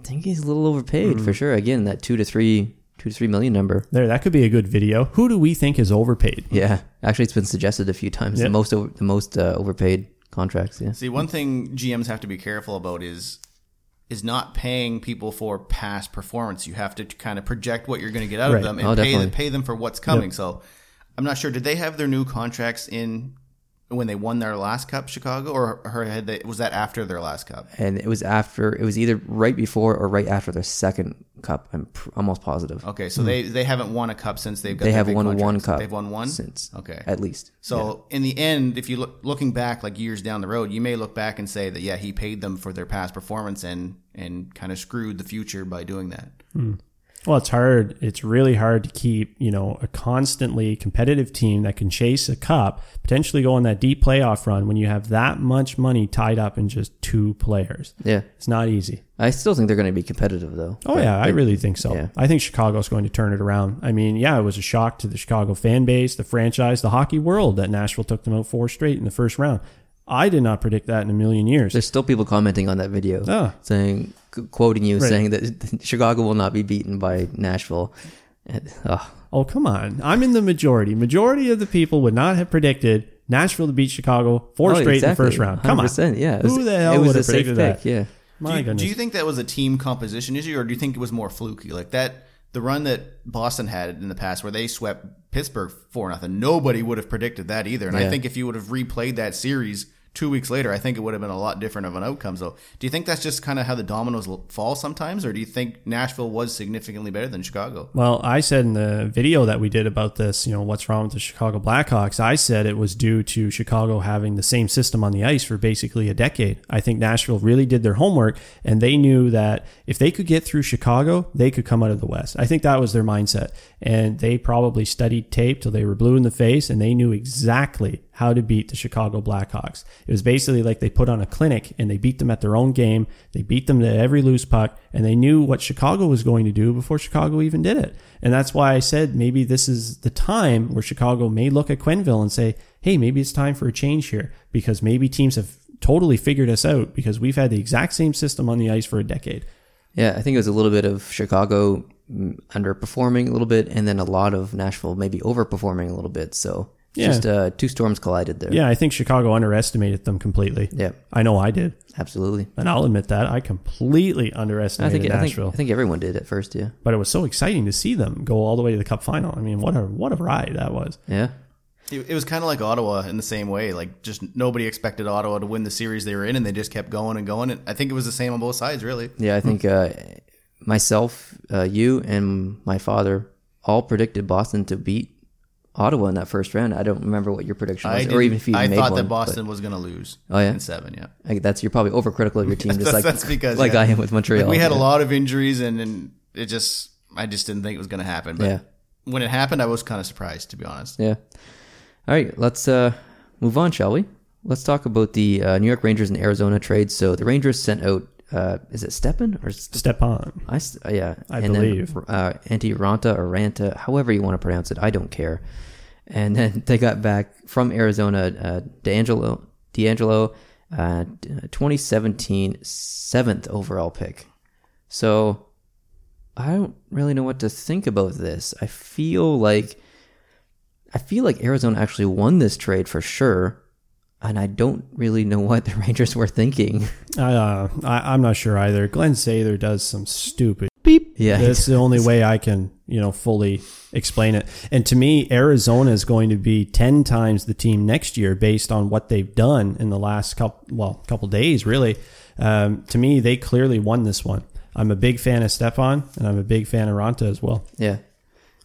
I think he's a little overpaid Mm. for sure. Again, that two to three, two to three million number. There, that could be a good video. Who do we think is overpaid? Yeah, actually, it's been suggested a few times. Yeah. The most, over, the most uh, overpaid contracts. Yeah, See, one thing GMs have to be careful about is is not paying people for past performance. You have to kind of project what you're going to get out Right. of them and Oh, pay definitely. pay them for what's coming. So, I'm not sure. Did they have their new contracts in when they won their last cup, Chicago, or, her had they, was that after their last cup? and it was after. It was either right before or right after their second cup. I'm pr- almost positive. Okay, so they they haven't won a cup since they've got They their have big won one cup. They've won one since. Okay, at least. So in the end, if you look looking back like years down the road, you may look back and say that yeah, he paid them for their past performance and and kind of screwed the future by doing that. Hmm. Well, it's hard. It's really hard to keep, you know, a constantly competitive team that can chase a cup, potentially go on that deep playoff run when you have that much money tied up in just two players. Yeah. It's not easy. I still think they're going to be competitive though. Oh But- yeah, I really think so. yeah. I think Chicago's going to turn it around. I mean, yeah, it was a shock to the Chicago fan base, the franchise, the hockey world that Nashville took them out four straight in the first round. I did not predict that in a million years. There's still people commenting on that video, Ah. saying, quoting you, Right. saying that Chicago will not be beaten by Nashville. And, oh, Oh, come on. I'm in the majority. Majority of the people would not have predicted Nashville to beat Chicago four oh, straight exactly. in the first round. Come on. 100%, Yeah. Was, Who the hell it was would a have safe predicted pick. that? Yeah. My do, you, goodness. do you think that was a team composition issue, or do you think it was more fluky? Like that, the run that Boston had in the past, where they swept Pittsburgh four nothing. Nobody would have predicted that either. And I think if you would have replayed that series two weeks later, I think it would have been a lot different of an outcome. So, do you think that's just kind of how the dominoes fall sometimes, or do you think Nashville was significantly better than Chicago? Well, I said in the video that we did about this, you know, what's wrong with the Chicago Blackhawks? I said it was due to Chicago having the same system on the ice for basically a decade. I think Nashville really did their homework and they knew that if they could get through Chicago, they could come out of the West. I think that was their mindset. And they probably studied tape till they were blue in the face and they knew exactly how to beat the Chicago Blackhawks. It was basically like they put on a clinic and they beat them at their own game. They beat them to every loose puck and they knew what Chicago was going to do before Chicago even did it. And that's why I said maybe this is the time where Chicago may look at Quenneville and say, hey, maybe it's time for a change here because maybe teams have totally figured us out because we've had the exact same system on the ice for a decade. Yeah, I think it was a little bit of Chicago mm, underperforming a little bit, and then a lot of Nashville maybe overperforming a little bit. So Yeah. just uh, two storms collided there. Yeah, I think Chicago underestimated them completely. Yeah, I know I did. absolutely. And I'll admit that. I completely I underestimated think I think Nashville. I think everyone did at first. Yeah, but it was so exciting to see them go all the way to the cup final. I mean, what a what a ride that was. yeah, It, it was kind of like Ottawa in the same way. Like, just nobody expected Ottawa to win the series they were in, and they just kept going and going. And I think it was the same on both sides, really. yeah. I think uh, myself, uh, you, and my father all predicted Boston to beat Ottawa in that first round. I don't remember what your prediction was, I or even if you I made thought one, that but- Boston was going to lose. Oh, yeah? in seven. Yeah, I, that's you're probably overcritical of your team, just that's, like that's because like yeah. I am with Montreal. Like, we had a lot of injuries, and, and it just I just didn't think it was going to happen. But Yeah. when it happened, I was kind of surprised, to be honest. Yeah. All right, let's uh, move on, shall we? Let's talk about the uh, New York Rangers and Arizona trade. So the Rangers sent out, uh, is it Stepan or St- Step on. I, uh, yeah, I and believe. then uh, Antti Raanta or Raanta, however you want to pronounce it, I don't care. And then they got back from Arizona, uh, DeAngelo, DeAngelo, uh, 2017 seventh overall pick. So I don't really know what to think about this. I feel like I feel like Arizona actually won this trade for sure, and I don't really know what the Rangers were thinking. Uh, I, I'm not sure either. Glen Sather does some stupid beep. Yeah, that's the only way I can you know fully explain it. And to me, Arizona is going to be ten times the team next year based on what they've done in the last couple well couple days. Really, um, to me, they clearly won this one. I'm a big fan of Stefan, and I'm a big fan of Raanta as well. Yeah,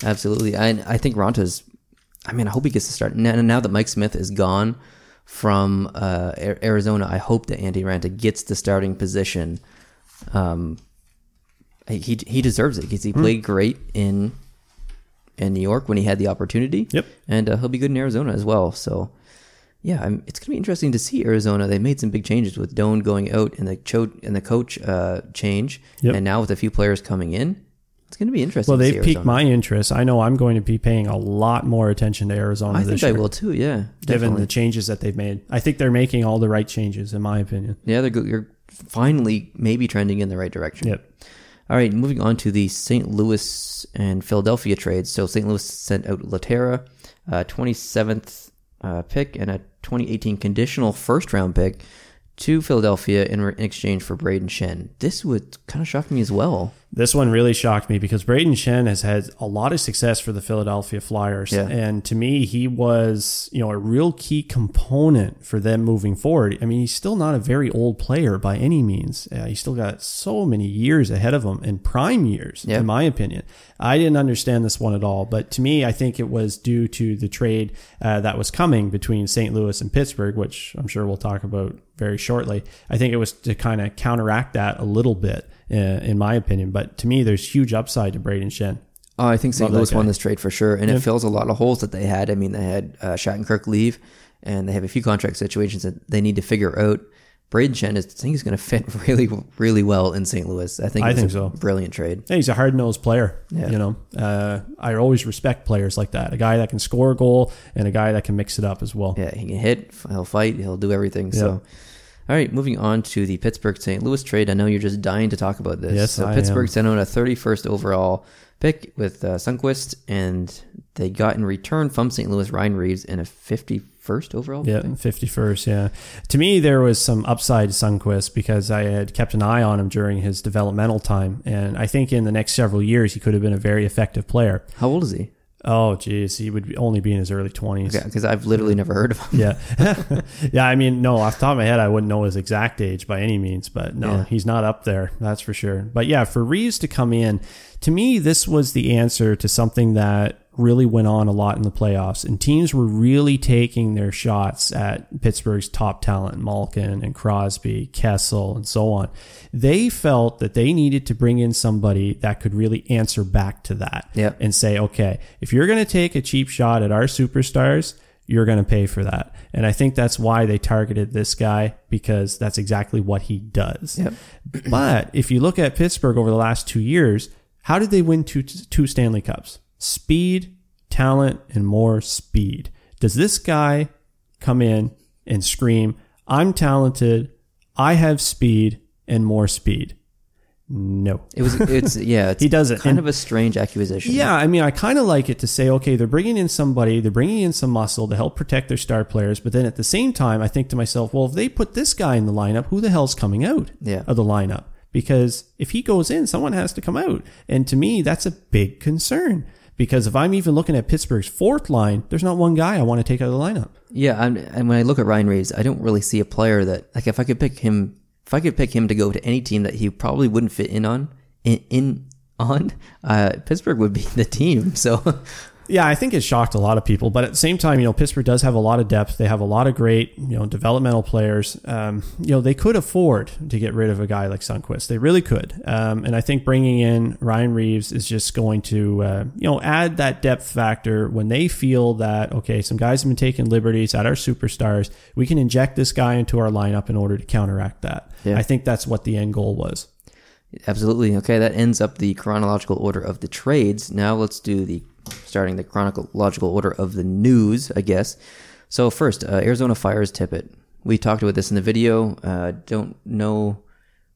absolutely. I I think Raanta's. I mean, I hope he gets to start now. Now that Mike Smith is gone from uh, Arizona, I hope that Antti Raanta gets the starting position. Um, he he deserves it because he played great in in New York when he had the opportunity. Yep. and uh, he'll be good in Arizona as well. So. Yeah, I'm, it's gonna be interesting to see Arizona. They made some big changes with Doan going out and the cho- and the coach uh, change, Yep. and now with a few players coming in, it's gonna be interesting. Well, they've piqued my interest. I know I'm going to be paying a lot more attention to Arizona I this think I will too. Yeah, given the changes that they've made. I think they're making all the right changes, in my opinion. yeah, they're good. You're finally maybe trending in the right direction. Yep. All right, moving on to the St. Louis and Philadelphia trades. So St. Louis sent out Lehtera, uh, 27th uh, pick and a 2018 conditional first round pick to Philadelphia in, re- in exchange for Brayden Schenn. This would kind of shock me as well. This one really shocked me because Brayden Schenn has had a lot of success for the Philadelphia Flyers. Yeah. And to me, he was, you know, a real key component for them moving forward. I mean, he's still not a very old player by any means. Uh, he's still got so many years ahead of him and prime years, Yeah. in my opinion. I didn't understand this one at all. But to me, I think it was due to the trade uh, that was coming between St. Louis and Pittsburgh, which I'm sure we'll talk about very shortly. I think it was to kind of counteract that a little bit uh, in my opinion. But to me, there's huge upside to Brayden Schenn. Oh, I think St. Love Louis won this trade for sure, and it fills a lot of holes that they had. I mean, they had uh, Shattenkirk leave, and they have a few contract situations that they need to figure out. Brayden Schenn is, I think, he's going to fit really, really well in St. Louis. I think I it's think a so. Brilliant trade. Yeah, he's a hard nosed player. Yeah. You know, uh, I always respect players like that. A guy that can score a goal and a guy that can mix it up as well. Yeah, he can hit, he'll fight, he'll do everything. So, all right, moving on to the Pittsburgh St. Louis trade. I know you're just dying to talk about this. Yes, so I Pittsburgh am. sent out a 31st overall pick with uh, Sundqvist, and they got in return from St. Louis Ryan Reaves and a 51st overall. Yeah, pick. fifty first. Yeah, to me there was some upside to Sundqvist because I had kept an eye on him during his developmental time, and I think in the next several years he could have been a very effective player. How old is he? Oh, geez, he would only be in his early twenties. Yeah, because I've literally never heard of him. Yeah. yeah, I mean, no, off the top of my head, I wouldn't know his exact age by any means, but no, Yeah. he's not up there. That's for sure. But yeah, for Reaves to come in, to me, this was the answer to something that really went on a lot in the playoffs. And teams were really taking their shots at Pittsburgh's top talent, Malkin and Crosby, Kessel, and so on. They felt that they needed to bring in somebody that could really answer back to that Yep. and say, okay, if you're going to take a cheap shot at our superstars, you're going to pay for that. And I think that's why they targeted this guy because that's exactly what he does. Yep. But if you look at Pittsburgh over the last two years, how did they win two, two Stanley Cups? Speed, talent, and more speed. Does this guy come in and scream, I'm talented, I have speed, and more speed? No. It was. It's yeah. It's He doesn't. Kind And- of a strange accusation. Yeah, I mean, I kind of like it to say, okay, they're bringing in somebody, they're bringing in some muscle to help protect their star players, but then at the same time, I think to myself, well, if they put this guy in the lineup, who the hell's coming out Yeah. of the lineup? Because if he goes in, someone has to come out. And to me, that's a big concern. Because if I'm even looking at Pittsburgh's fourth line, there's not one guy I want to take out of the lineup. Yeah, I'm, and when I look at Ryan Reaves, I don't really see a player that like if I could pick him, if I could pick him to go to any team that he probably wouldn't fit in on, in, in on, uh, Pittsburgh would be the team. So Yeah, I think it shocked a lot of people, but at the same time, you know, Pittsburgh does have a lot of depth. They have a lot of great, you know, developmental players. Um, you know, they could afford to get rid of a guy like Sundqvist. They really could. Um, and I think bringing in Ryan Reaves is just going to, uh, you know, add that depth factor when they feel that okay, some guys have been taking liberties at our superstars. We can inject this guy into our lineup in order to counteract that. Yeah. I think that's what the end goal was. absolutely okay. That ends up the chronological order of the trades. Now let's do the starting the chronological order of the news, I guess. So first, uh, Arizona fires Tippett. We talked about this in the video. Uh, don't know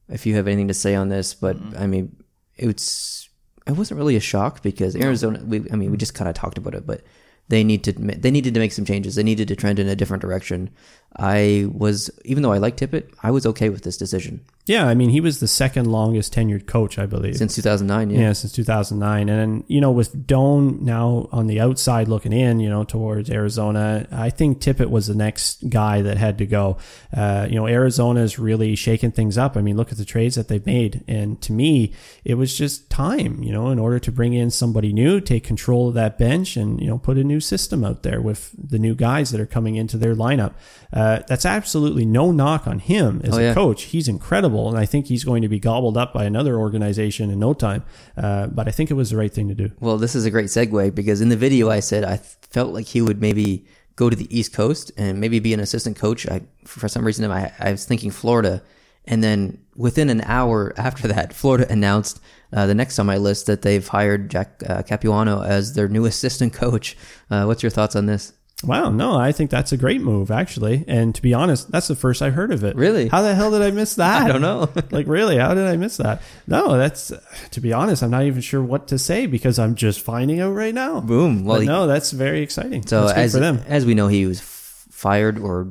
if you have anything to say on this, but I mean, it's it wasn't really a shock because Arizona. We, I mean, we just kind of talked about it, but they need to they needed to make some changes. They needed to trend in a different direction. I was even though I like Tippett, I was okay with this decision Yeah, I mean, he was the second longest tenured coach, I believe. since 2009. Yeah, Yeah, since 2009. And then, you know, with Doan now on the outside looking in, you know, towards Arizona, I think Tippett was the next guy that had to go. Uh, you know, Arizona's really shaking things up. I mean, look at the trades that they've made. And to me, it was just time, you know, in order to bring in somebody new, take control of that bench and, you know, put a new system out there with the new guys that are coming into their lineup. Uh, that's absolutely no knock on him as Oh, a coach. He's incredible. And I think he's going to be gobbled up by another organization in no time. Uh, but I think it was the right thing to do. Well, this is a great segue because in the video I said I felt like he would maybe go to the East Coast and maybe be an assistant coach. I, for some reason, I, I was thinking Florida, and then within an hour after that, Florida announced uh, the next on my list that they've hired Jack uh, Capuano as their new assistant coach. Uh, what's your thoughts on this? Wow, no, I think that's a great move, actually. And to be honest, that's the first I heard of it. Really? How the hell did I miss that? I don't know. like, really? How did I miss that? No, that's, to be honest, I'm not even sure what to say because I'm just finding out right now. Boom. Well, he- no, that's very exciting. So as for them. as we know, he was fired, or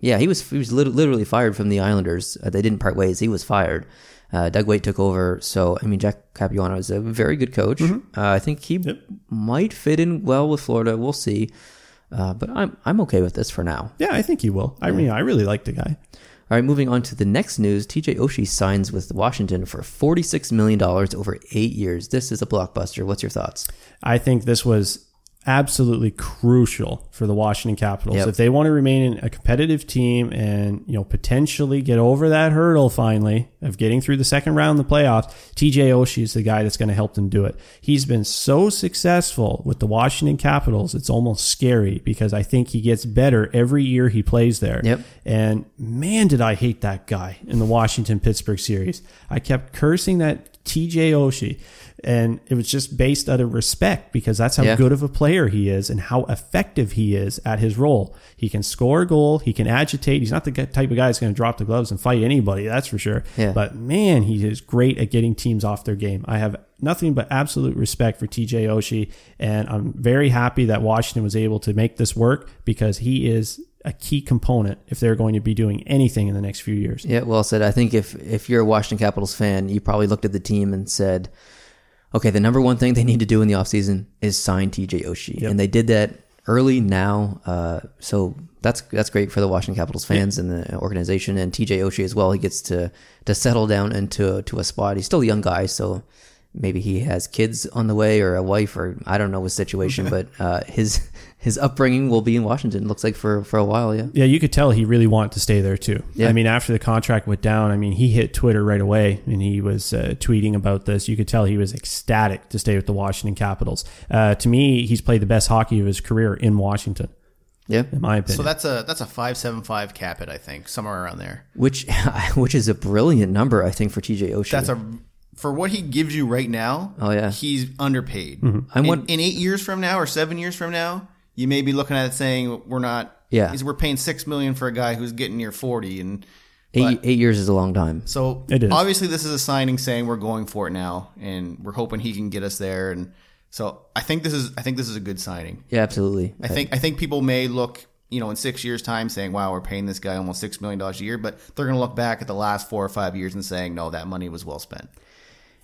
yeah, he was he was literally fired from the Islanders. Uh, they didn't part ways. He was fired. Uh, Doug Weight took over. So I mean, Jack Capuano is a very good coach. Uh, I think he Mm-hmm. Yep. might fit in well with Florida. We'll see. Uh, but I'm I'm okay with this for now. Yeah, I think he will. I mean, I really like the guy. All right, moving on to the next news. TJ Oshie signs with Washington for $46 million over eight years. This is a blockbuster. What's your thoughts? I think this was absolutely crucial for the Washington Capitals. Yep. If they want to remain a competitive team and, you know, potentially get over that hurdle finally of getting through the second round of the playoffs, TJ Oshie is the guy that's going to help them do it. He's been so successful with the Washington Capitals, it's almost scary because I think he gets better every year he plays there. Yep. And man, did I hate that guy in the Washington Pittsburgh series. I kept cursing that TJ Oshie. And it was just based out of respect because that's how Yeah. good of a player he is and how effective he is at his role. He can score a goal. He can agitate. He's not the type of guy that's going to drop the gloves and fight anybody. That's for sure. Yeah. But man, he is great at getting teams off their game. I have nothing but absolute respect for TJ Oshie. And I'm very happy that Washington was able to make this work because he is a key component if they're going to be doing anything in the next few years. Yeah, well said. I think if if you're a Washington Capitals fan, you probably looked at the team and said, okay, the number one thing they need to do in the offseason is sign TJ Oshie. And they did that early now. Uh, so that's that's great for the Washington Capitals fans and the organization and TJ Oshie as well. He gets to to settle down into to a spot. He's still a young guy, so maybe he has kids on the way or a wife or I don't know his situation, but uh, his his upbringing will be in Washington. Looks like for for a while, yeah. Yeah, you could tell he really wanted to stay there too. Yeah. I mean, after the contract went down, I mean, he hit Twitter right away and he was uh, tweeting about this. You could tell he was ecstatic to stay with the Washington Capitals. Uh, to me, he's played the best hockey of his career in Washington, Yeah. in my opinion. So that's a that's a five seven five cap it, I think, somewhere around there. which which is a brilliant number, I think, for TJ Oshie. That's a for what he gives you right now. Oh, yeah. he's underpaid. I'm in, one- in eight years from now or seven years from now, you may be looking at it saying we're not. Yeah. we're paying six million for a guy who's getting near forty, and eight, eight years is a long time. so It is. obviously this is a signing saying we're going for it now, and we're hoping he can get us there. And so I think this is I think this is a good signing. Yeah, absolutely. I think I think people may look, you know, in six years' time, saying, "Wow, we're paying this guy almost six million dollars a year," but they're going to look back at the last four or five years and saying, "No, that money was well spent."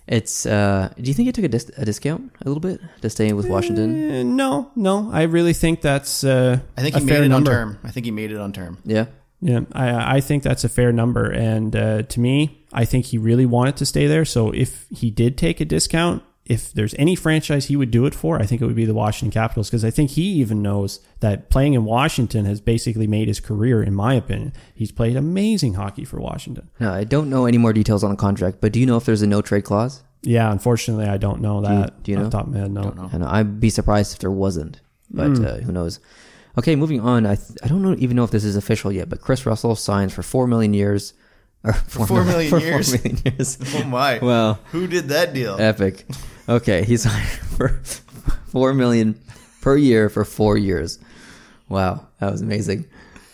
It's. Uh, do you think he took a, dis- a discount a little bit to stay with Washington? Uh, no, no, I really think that's. Uh, I think a he made fair it number. on term. I think he made it on term. Yeah. Yeah, I, I think that's a fair number. And uh, to me, I think he really wanted to stay there. So if he did take a discount, if there's any franchise he would do it for, I think it would be the Washington Capitals because I think he even knows that playing in Washington has basically made his career, in my opinion. He's played amazing hockey for Washington. No, I don't know any more details on the contract, but do you know if there's a no trade clause? Yeah, unfortunately, I don't know that. do you off know? the top of my head, no. I know, I'd be surprised if there wasn't, but uh, who knows? Okay, moving on. I th- I don't know even know if this is official yet, but Kris Russell signs for four million years. Or four, four mil- million for years? Four million years. Oh my! well, who did that deal? epic. Okay, he's for four million per year for four years. Wow, that was amazing.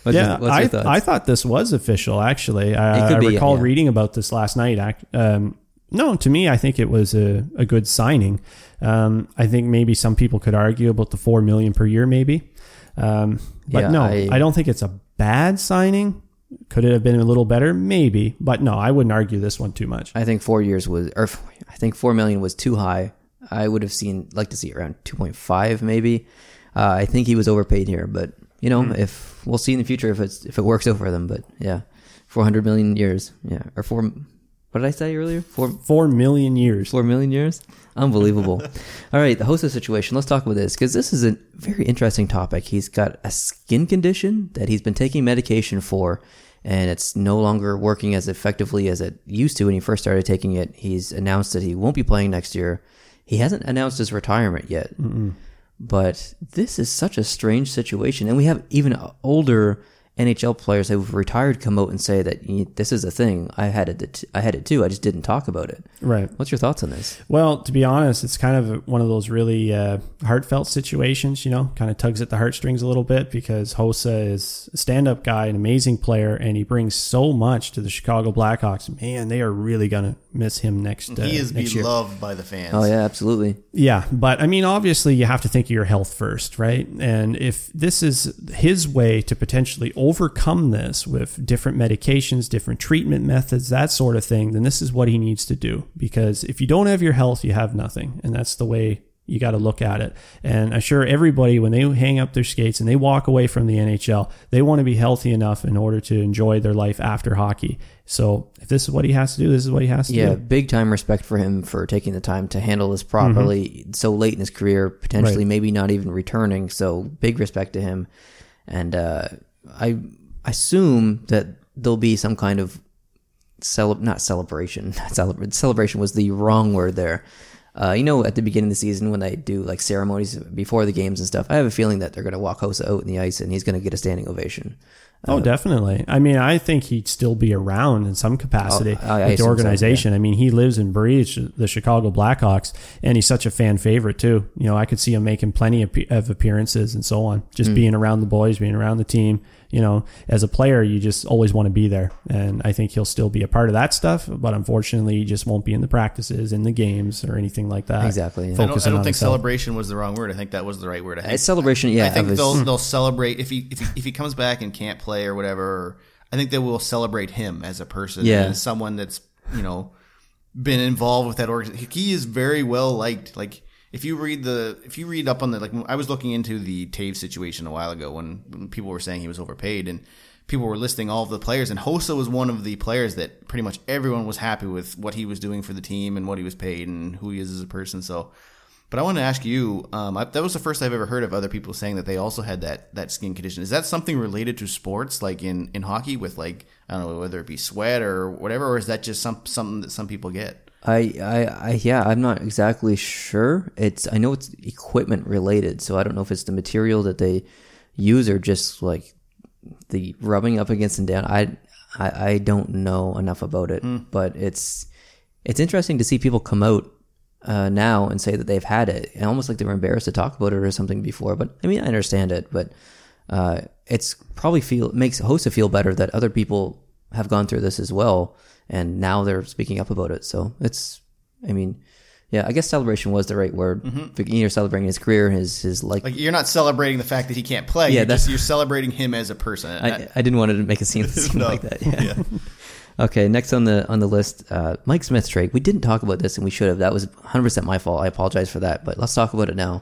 What's yeah, your, I? I thought this was official. Actually, could I be, recall yeah. reading about this last night. Um, no, to me, I think it was a, a good signing. Um, I think maybe some people could argue about the four million per year, maybe. Um, but Yeah, no, I- I, don't think it's a bad signing. Could it have been a little better? Maybe, but no, I wouldn't argue this one too much. I think four years was, or I think four million was too high. I would have seen, like to see around two point five, maybe. Uh, I think he was overpaid here, but you know, if we'll see in the future if it's if it works out for them. But yeah, four hundred million years, yeah, or four. What did I say earlier? Four Four million years. four million years. Unbelievable. All right, the Hossa's situation. Let's talk about this because this is a very interesting topic. He's got a skin condition that he's been taking medication for, and it's no longer working as effectively as it used to when he first started taking it. He's announced that he won't be playing next year. He hasn't announced his retirement yet. But this is such a strange situation, and we have even older NHL players who've retired come out and say that this is a thing. I had it. I had it too. I just didn't talk about it. Right. What's your thoughts on this? Well, to be honest, it's kind of one of those really uh, heartfelt situations, you know, kind of tugs at the heartstrings a little bit because Hossa is a stand up guy, an amazing player, and he brings so much to the Chicago Blackhawks. Man, they are really going to miss him next, uh, he is next year. beloved by the fans. Oh yeah, absolutely. Yeah, but I mean, obviously, you have to think of your health first, right? And if this is his way to potentially overcome this with different medications, different treatment methods, that sort of thing, then this is what he needs to do. Because if you don't have your health, you have nothing. And that's the way You got to look at it. And I'm sure everybody, when they hang up their skates and they walk away from the NHL, they want to be healthy enough in order to enjoy their life after hockey. So if this is what he has to do, this is what he has to Yeah, do. big time respect for him for taking the time to handle this properly so late in his career, potentially Right. maybe not even returning. So big respect to him. And uh, I assume that there'll be some kind of cele- not celebration. Not celebra- celebration was the wrong word there. Uh, you know, at the beginning of the season when they do like ceremonies before the games and stuff, I have a feeling that they're going to walk Hossa out in the ice and he's going to get a standing ovation. Oh, definitely. I mean, I think he'd still be around in some capacity Oh, I- I with the assume so, organization. I mean, he lives and breathes the Chicago Blackhawks, and he's such a fan favorite too. You know, I could see him making plenty of, of appearances and so on. Just Hmm. being around the boys, being around the team. You know, as a player, you just always want to be there, and I think he'll still be a part of that stuff. But unfortunately, he just won't be in the practices, in the games, or anything like that. Exactly, yeah. I don't, I don't think himself. celebration was the wrong word. I think that was the right word. I uh, think, A celebration, yeah. I think of his- they'll hmm. they'll celebrate if he if he if he comes back and can't play or whatever. Or I think they will celebrate him as a person, Yeah. as someone that's you know been involved with that organization. He is very well liked. Like if you read the if you read up on the like I was looking into the Toews situation a while ago when, people were saying he was overpaid and people were listing all of the players and Hossa was one of the players that pretty much everyone was happy with what he was doing for the team and what he was paid and who he is as a person. So. But I want to ask you. Um, I, that was the first I've ever heard of other people saying that they also had that that skin condition. Is that something related to sports, like in, in hockey, with like I don't know whether it be sweat or whatever, or is that just some something that some people get? I, I, I, yeah, I'm not exactly sure. It's, I know it's equipment related, so I don't know if it's the material that they use or just like the rubbing up against and down. I, I, I don't know enough about it, but it's, it's interesting to see people come out uh, now and say that they've had it, and almost like they were embarrassed to talk about it or something before. But I mean, I understand it, but uh, it's probably feel makes Hossa feel better that other people have gone through this as well, and now they're speaking up about it. So it's, I mean, yeah, I guess celebration was the right word. You're celebrating his career, his his like. Like you're not celebrating the fact that he can't play. Yeah, you're, that's- just, you're celebrating him as a person. I, I didn't want to make a scene seem No. like that. Yeah. Okay, next on the on the list, uh, Mike Smith trade. We didn't talk about this, and we should have. That was 100 percent my fault. I apologize for that. But let's talk about it now.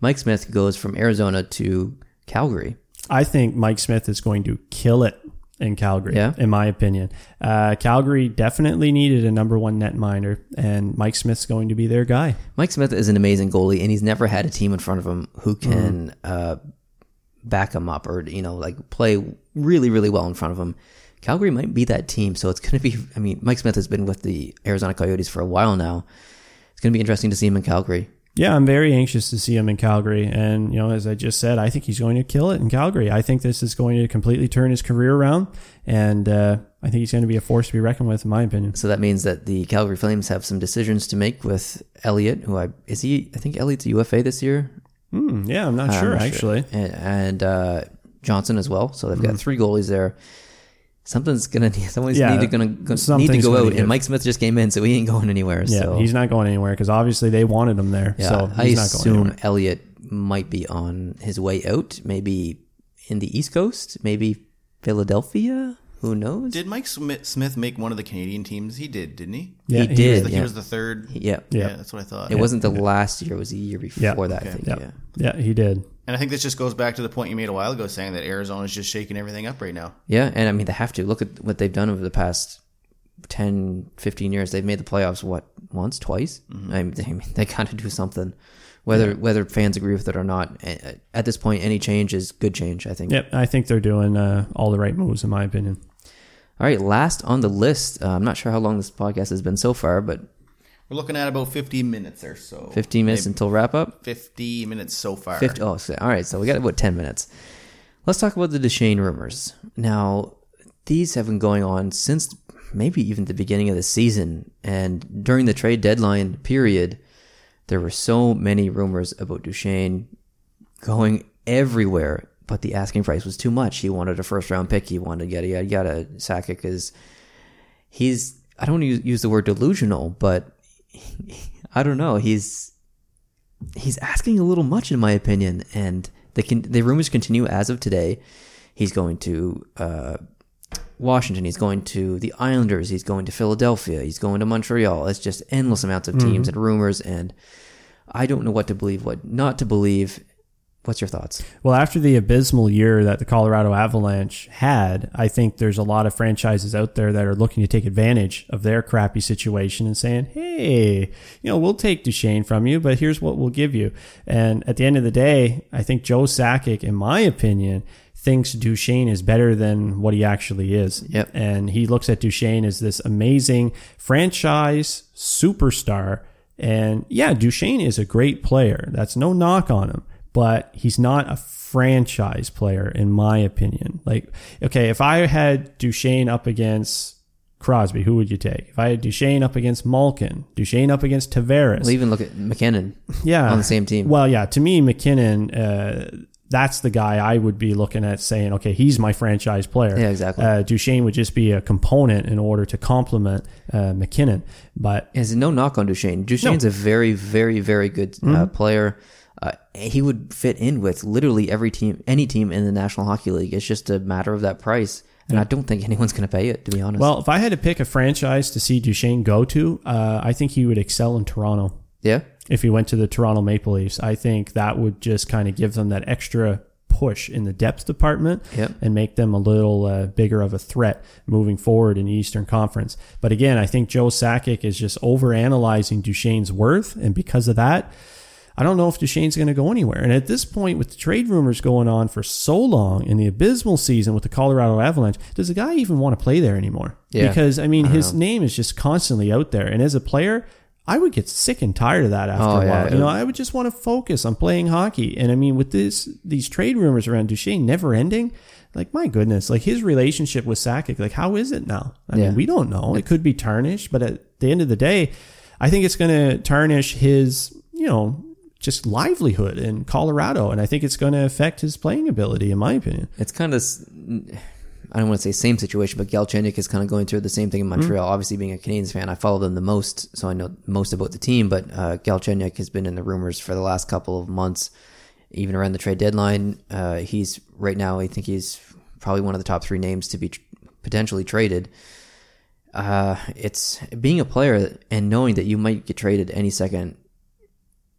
Mike Smith goes from Arizona to Calgary. I think Mike Smith is going to kill it in Calgary, Yeah? in my opinion. Uh, Calgary definitely needed a number one netminder, and Mike Smith's going to be their guy. Mike Smith is an amazing goalie, and he's never had a team in front of him who can uh, back him up or you know like play really really well in front of him. Calgary might be that team, so it's going to be. I mean, Mike Smith has been with the Arizona Coyotes for a while now. It's going to be interesting to see him in Calgary. Yeah, I'm very anxious to see him in Calgary. And, you know, as I just said, I think he's going to kill it in Calgary. I think this is going to completely turn his career around. And uh, I think he's going to be a force to be reckoned with, in my opinion. So that means that the Calgary Flames have some decisions to make with Elliott, who I is he? I think Elliott's a UFA this year. Hmm, yeah, I'm not I'm sure, not actually. and, and uh, Johnson as well. So they've got three goalies there. Something's gonna someone's Yeah, need to gonna, gonna need to go gonna out, give. and Mike Smith just came in, so he ain't going anywhere. Yeah, so he's not going anywhere because obviously they wanted him there. yeah, so I he's not going assume anywhere. Elliott might be on his way out, maybe in the East Coast, maybe Philadelphia. Who knows? Did Mike Smith, Smith make one of the Canadian teams? He did, didn't he? Yeah, he he did. He yeah. was the third. yeah. Yeah, Yeah. that's what I thought. It wasn't the last year; it was the year before Yeah. that. I Okay. think. Yeah. yeah. Yeah, he did. And I think this just goes back to the point you made a while ago, saying that Arizona's just shaking everything up right now. Yeah, and I mean they have to look at what they've done over the past 10, 15 years. They've made the playoffs what once, twice. I mean, they, they got to do something, whether whether fans agree with it or not. At this point, any change is good change. I think. Yep, I think they're doing uh, all the right moves, in my opinion. All right, last on the list. Uh, I'm not sure how long this podcast has been so far, but We're looking at about 50 minutes or so. 15 minutes Maybe until wrap up. 50 minutes so far. 50, oh, so, all right. So we got about 10 minutes. Let's talk about the Duchene rumors. Now, these have been going on since maybe even the beginning of the season. And during the trade deadline period, there were so many rumors about Duchene going everywhere, but the asking price was too much. He wanted a first round pick. He wanted yada yada yada. Sakic because he's I don't use the word delusional, but I don't know. He's he's asking a little much in my opinion, and the con- the rumors continue as of today. He's going to uh, Washington. He's going to the Islanders. He's going to Philadelphia. He's going to Montreal. It's just endless amounts of teams and rumors and I don't know what to believe, what not to believe. What's your thoughts? Well, after the abysmal year that the Colorado Avalanche had, I think there's a lot of franchises out there that are looking to take advantage of their crappy situation and saying, hey, you know, we'll take Duchene from you, but here's what we'll give you. And at the end of the day, I think Joe Sakic, in my opinion, thinks Duchene is better than what he actually is. Yep. And he looks at Duchene as this amazing franchise superstar. And yeah, Duchene is a great player. That's no knock on him but he's not a franchise player in my opinion. Like, okay, if I had Duchene up against Crosby, who would you take? If I had Duchene up against Malkin, Duchene up against Tavares, Well, even look at MacKinnon yeah, on the same team. Well, yeah, to me, MacKinnon, uh, that's the guy I would be looking at saying, okay, he's my franchise player. Yeah, exactly. Uh, Duchene would just be a component in order to complement uh, MacKinnon, but There's no knock on Duchene. Duchene's a very, very, very good uh, Mm-hmm. player. Uh, he would fit in with literally every team, any team in the National Hockey League. It's just a matter of that price, and I don't think anyone's going to pay it. To be honest. well, if I had to pick a franchise to see Duchene go to, uh, I think he would excel in Toronto. yeah, if he went to the Toronto Maple Leafs. I think that would just kind of give them that extra push in the depth department Yep. and make them a little uh, bigger of a threat moving forward in the Eastern Conference. But again, I think Joe Sakic is just overanalyzing Duchene's worth, and because of that, I don't know if Duchene's going to go anywhere. And at this point, with the trade rumors going on for so long in the abysmal season with the Colorado Avalanche, does the guy even want to play there anymore? Yeah. Because I mean, his name is just constantly out there, and as a player. I would get sick and tired of that after Oh, a yeah. while. You know, I would just want to focus on playing hockey. And I mean, with this these trade rumors around Duchene never ending, like my goodness, like his relationship with Sakic, like how is it now? I Yeah. mean, we don't know. It could be tarnished, but at the end of the day, I think it's going to tarnish his, you know, just livelihood in Colorado, and I think it's going to affect his playing ability, in my opinion. it's kind of. I don't want to say same situation, but Galchenyuk is kind of going through the same thing in Montreal. Mm-hmm. Obviously, being a Canadiens fan, I follow them the most, so I know most about the team. But uh, Galchenyuk has been in the rumors for the last couple of months, even around the trade deadline. Uh, he's right now, I think he's probably one of the top three names to be tr- potentially traded. Uh, it's being a player and knowing that you might get traded any second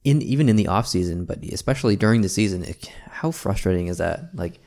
in even in the off season, but especially during the season, it, how frustrating is that? Like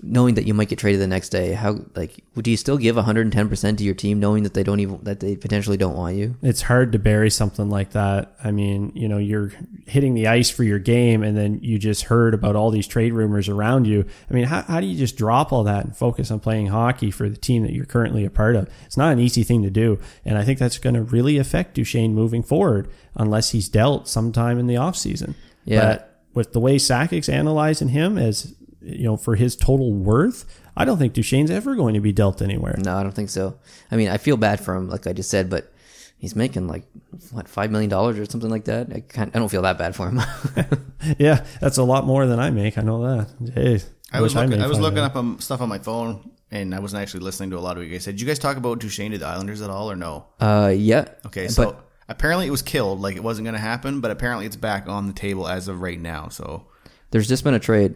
knowing that you might get traded the next day. How like would you still give 110 percent to your team, knowing that they don't even that they potentially don't want you? It's hard to bury something like that. I mean, you know, you're hitting the ice for your game and then you just heard about all these trade rumors around you. I mean, how, how do you just drop all that and focus on playing hockey for the team that you're currently a part of? It's not an easy thing to do. And I think that's going to really affect Duchene moving forward unless he's dealt sometime in the offseason. Yeah. But with the way Sakic's analyzing him as, you know, for his total worth, I don't think Duchene's ever going to be dealt anywhere. No, I don't think so. I mean, I feel bad for him, like I just said, but he's making like what five million dollars or something like that. I can't. I don't feel that bad for him. Yeah, that's a lot more than I make. I know that. Hey, I was wish looking, made I was looking up um, stuff on my phone, and I wasn't actually listening to a lot of what you guys said. Did you guys talk about Duchene to the Islanders at all, or no? uh, yeah. Okay, so but apparently it was killed, like it wasn't going to happen, but apparently it's back on the table as of right now. So there's just been a trade.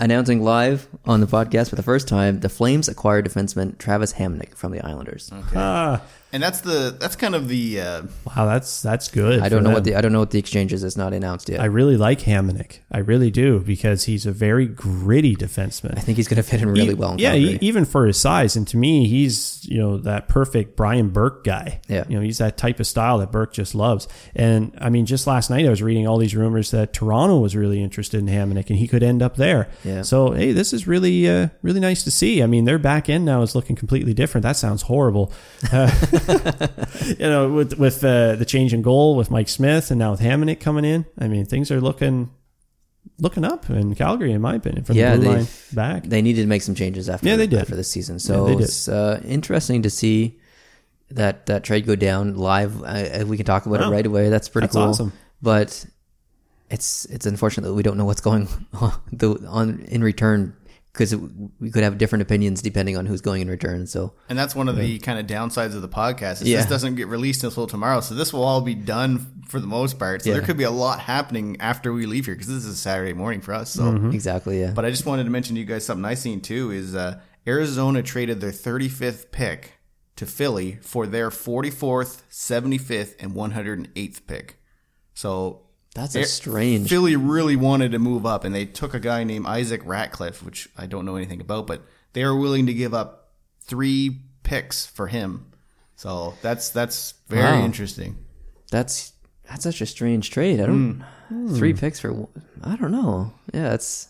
Announcing live on the podcast for the first time, the Flames acquired defenseman Travis Hamonic from the Islanders. Ah, and that's the that's kind of the uh, wow, that's that's good. I don't for know what the I don't know what the exchange is. It's not announced yet. I I, really like Hamonic. I really do because he's a very gritty defenseman. I think he's going to fit in really E- well. In yeah, Calgary. e- even for his size, and to me, he's you know that perfect Brian Burke guy. Yeah. you know he's that type of style that Burke just loves. And I mean, just last night I was reading all these rumors that Toronto was really interested in Hamonic, and he could end up there. Yeah. So hey, this is really uh, really nice to see. I mean, their back end now is looking completely different. That sounds horrible. Uh, you know, with with uh, the change in goal with Mike Smith, and now with Hamonic coming in, I mean, things are looking looking up in Calgary, in my opinion, from Yeah, the blue they- line back. they needed to make some changes after Yeah, they did. after this season. So did. it's uh, interesting to see that that trade go down live. Uh, we can talk about Wow. it right away. That's pretty That's cool. awesome. But it's it's unfortunate that we don't know what's going on, the- on in return because we could have different opinions depending on who's going in return. So and that's one of the kind of downsides of the podcast is Yeah. this doesn't get released until tomorrow. So this will all be done for the most part. So Yeah. there could be a lot happening after we leave here because this is a Saturday morning for us. So. Mm-hmm. exactly, yeah. But I just wanted to mention to you guys something I seen too is uh, Arizona traded their 35th pick to Philly for their 44th, 75th, and 108th pick. So That's a strange. Philly really wanted to move up, and they took a guy named Isaac Ratcliffe, which I don't know anything about, but they are willing to give up three picks for him. So that's that's very Wow. interesting. That's that's such a strange trade. I don't Hmm. three picks for I don't know. Yeah, it's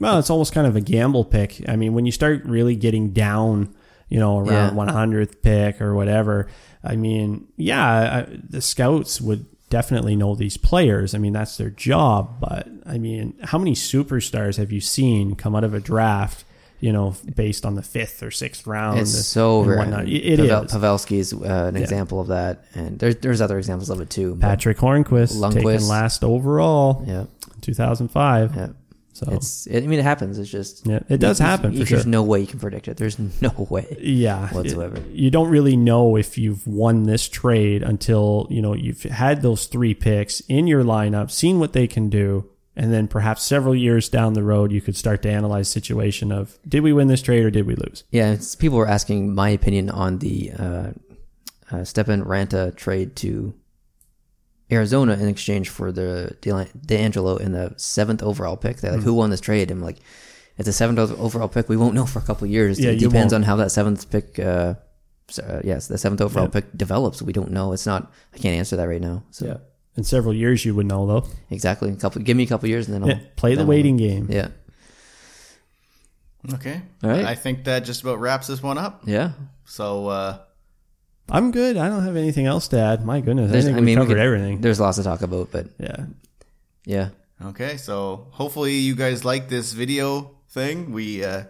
Well, it's almost kind of a gamble pick. I mean, when you start really getting down, you know, around Yeah. 100th pick or whatever, I mean, yeah, I, the scouts would definitely know these players. I mean, that's their job. But I mean, how many superstars have you seen come out of a draft, you know, based on the fifth or sixth round? it's so and rare. whatnot? It- it Pavel, is. Pavelski is uh, an example of that, and there's there's other examples of it too. Patric Hornqvist, Lundqvist. taken last overall, yeah, 2005. yeah. So It's I mean it happens. It's just Yeah, it does happen, for There's sure. no way you can predict it. There's no way. yeah whatsoever. It- you don't really know if you've won this trade until you know you've had those three picks in your lineup seen what they can do and then perhaps several years down the road you could start to analyze situation of did we win this trade or did we lose Yeah, it's, people were asking my opinion on the uh, uh, Stepan Raanta trade to Arizona in exchange for the De- DeAngelo in the seventh overall pick. They're like, Hmm. who won this trade? I'm like, it's a seventh overall pick. We won't know for a couple of years. Yeah, it depends won't. on how that seventh pick. Uh, uh, yes, the seventh overall Yeah. pick develops. We don't know. It's not. I can't answer that right now. So in several years you would know though exactly, a couple. Give me a couple of years and then I'll Yeah, play the then I'll- waiting game Yeah, Okay. All right. I think that just about wraps this one up. yeah. So uh, i'm good i don't have anything else to add my goodness There's- i think I we mean, we covered could- everything There's lots to talk about, but yeah yeah, okay, so hopefully you guys like this video thing. We uh,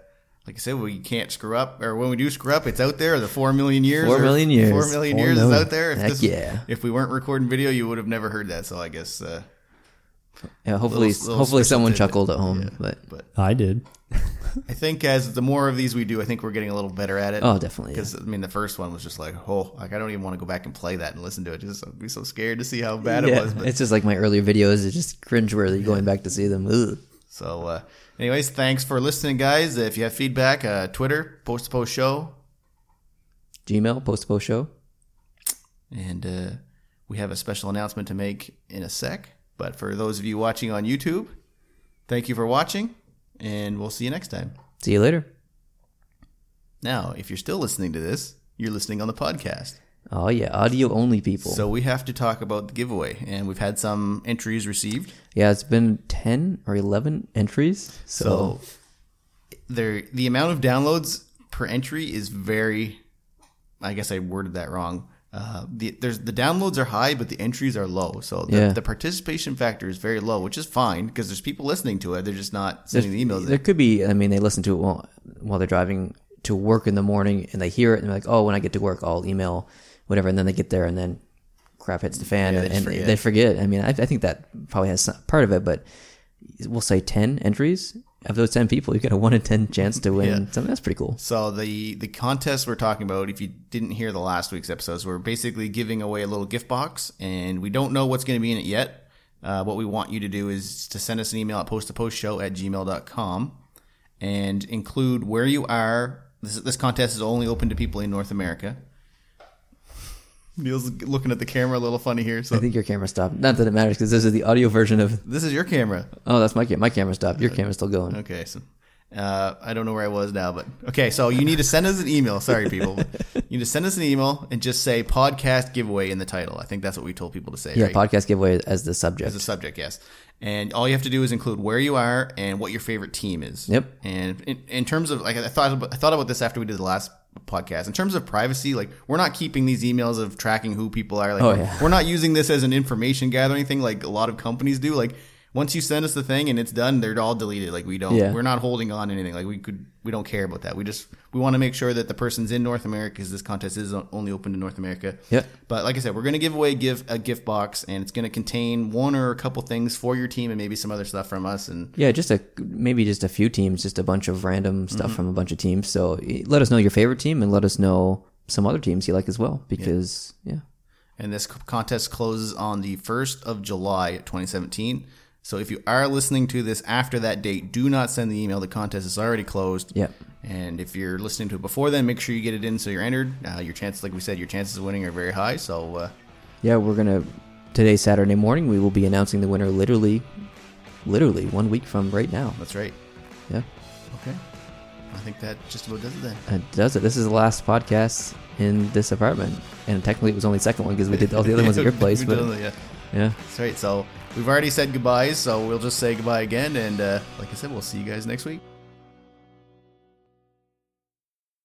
like I said, we can't screw up, or when we do screw up, it's out there. The four million years, Four or million years. four million Four years million. is out there. If Heck yeah. If we weren't recording video, you would have never heard that. So I guess, uh, yeah. Hopefully, Little- little hopefully special someone tidbit. chuckled at home, but but i did I think as the more of these we do, I think we're getting a little better at it. Oh, definitely, yeah. Because I mean, the first one was just like, oh, like I don't even want to go back and play that and listen to it. Just I'd be so scared to see how bad it yeah, was. But it's just like my earlier videos. It's just cringeworthy going back to see them. Ugh. So, uh, anyways, thanks for listening, guys. If you have feedback, uh, Twitter, post to post show, Gmail post to post show. and uh, we have a special announcement to make in a sec. But for those of you watching on YouTube, thank you for watching, and we'll see you next time. See you later. Now, if you're still listening to this, you're listening on the podcast. Oh yeah, audio only people. So we have to talk about the giveaway, and we've had some entries received. yeah, it's been ten or eleven entries. So, So there, the amount of downloads per entry is very. I guess I worded that wrong. Uh, the there's the downloads are high, but the entries are low. So the, Yeah. the participation factor is very low, which is fine because there's people listening to it. They're just not sending the emails. there in. could be. I mean, they listen to it while while they're driving to work in the morning, and they hear it, and they're like, "Oh, when I get to work, I'll email whatever." And then they get there, and then crap hits the fan, Yeah, they and, and forget. they forget. I mean, I, I think that probably has some, part of it, but we'll say ten entries. Of those ten people, you get a one in ten chance to win Yeah. something. That's pretty cool. So the the contest we're talking about, if you didn't hear the last week's episodes, we're basically giving away a little gift box, and we don't know what's going to be in it yet. Uh, what we want you to do is to send us an email at posttopostShow at gmail.com and include where you are. This, this contest is only open to people in North America. Neil's looking at the camera a little funny here. So I think your camera stopped. Not that it matters because this is the audio version of. this is your camera. Oh, that's my camera. My camera stopped. Your camera's still going. Okay, so uh, I don't know where I was now, but okay. So you need to send us an email. Sorry, people. you need to send us an email and just say podcast giveaway in the title. I think that's what we told people to say. Yeah, right? podcast giveaway as the subject. as a subject, yes. And all you have to do is include where you are and what your favorite team is. Yep. And in, in terms of like, I thought about, I thought about this after we did the last podcast. In terms of privacy, like we're not keeping these emails of tracking who people are. Like Oh, yeah. we're not using this as an information gathering thing like a lot of companies do. Like once you send us the thing and it's done, they're all deleted. Like we don't, Yeah. we're not holding on to anything. Like we could, we don't care about that. We just, we want to make sure that the person's in North America because this contest is only open to North America. Yep. But like I said, we're going to give away give a gift box, and it's going to contain one or a couple things for your team, and maybe some other stuff from us. And Yeah, just a maybe just a few teams, just a bunch of random stuff Mm-hmm. from a bunch of teams. So let us know your favorite team and let us know some other teams you like as well. Because yeah, and this contest closes on the first of July, 2017. So if you are listening to this after that date, do not send the email. The contest is already closed. yeah, And if you're listening to it before then, make sure you get it in so you're entered. Uh, your chances, like we said, your chances of winning are very high. So uh, yeah, we're gonna today, Saturday morning, we will be announcing the winner. Literally, literally one week from right now. That's right. Yeah, Okay. I think that just about does it then. that does it. This is the last podcast in this apartment, and technically it was only the second one because we did all the other ones at your place. But it, yeah. yeah, That's right. So we've already said goodbyes, so we'll just say goodbye again. And uh, like I said, we'll see you guys next week.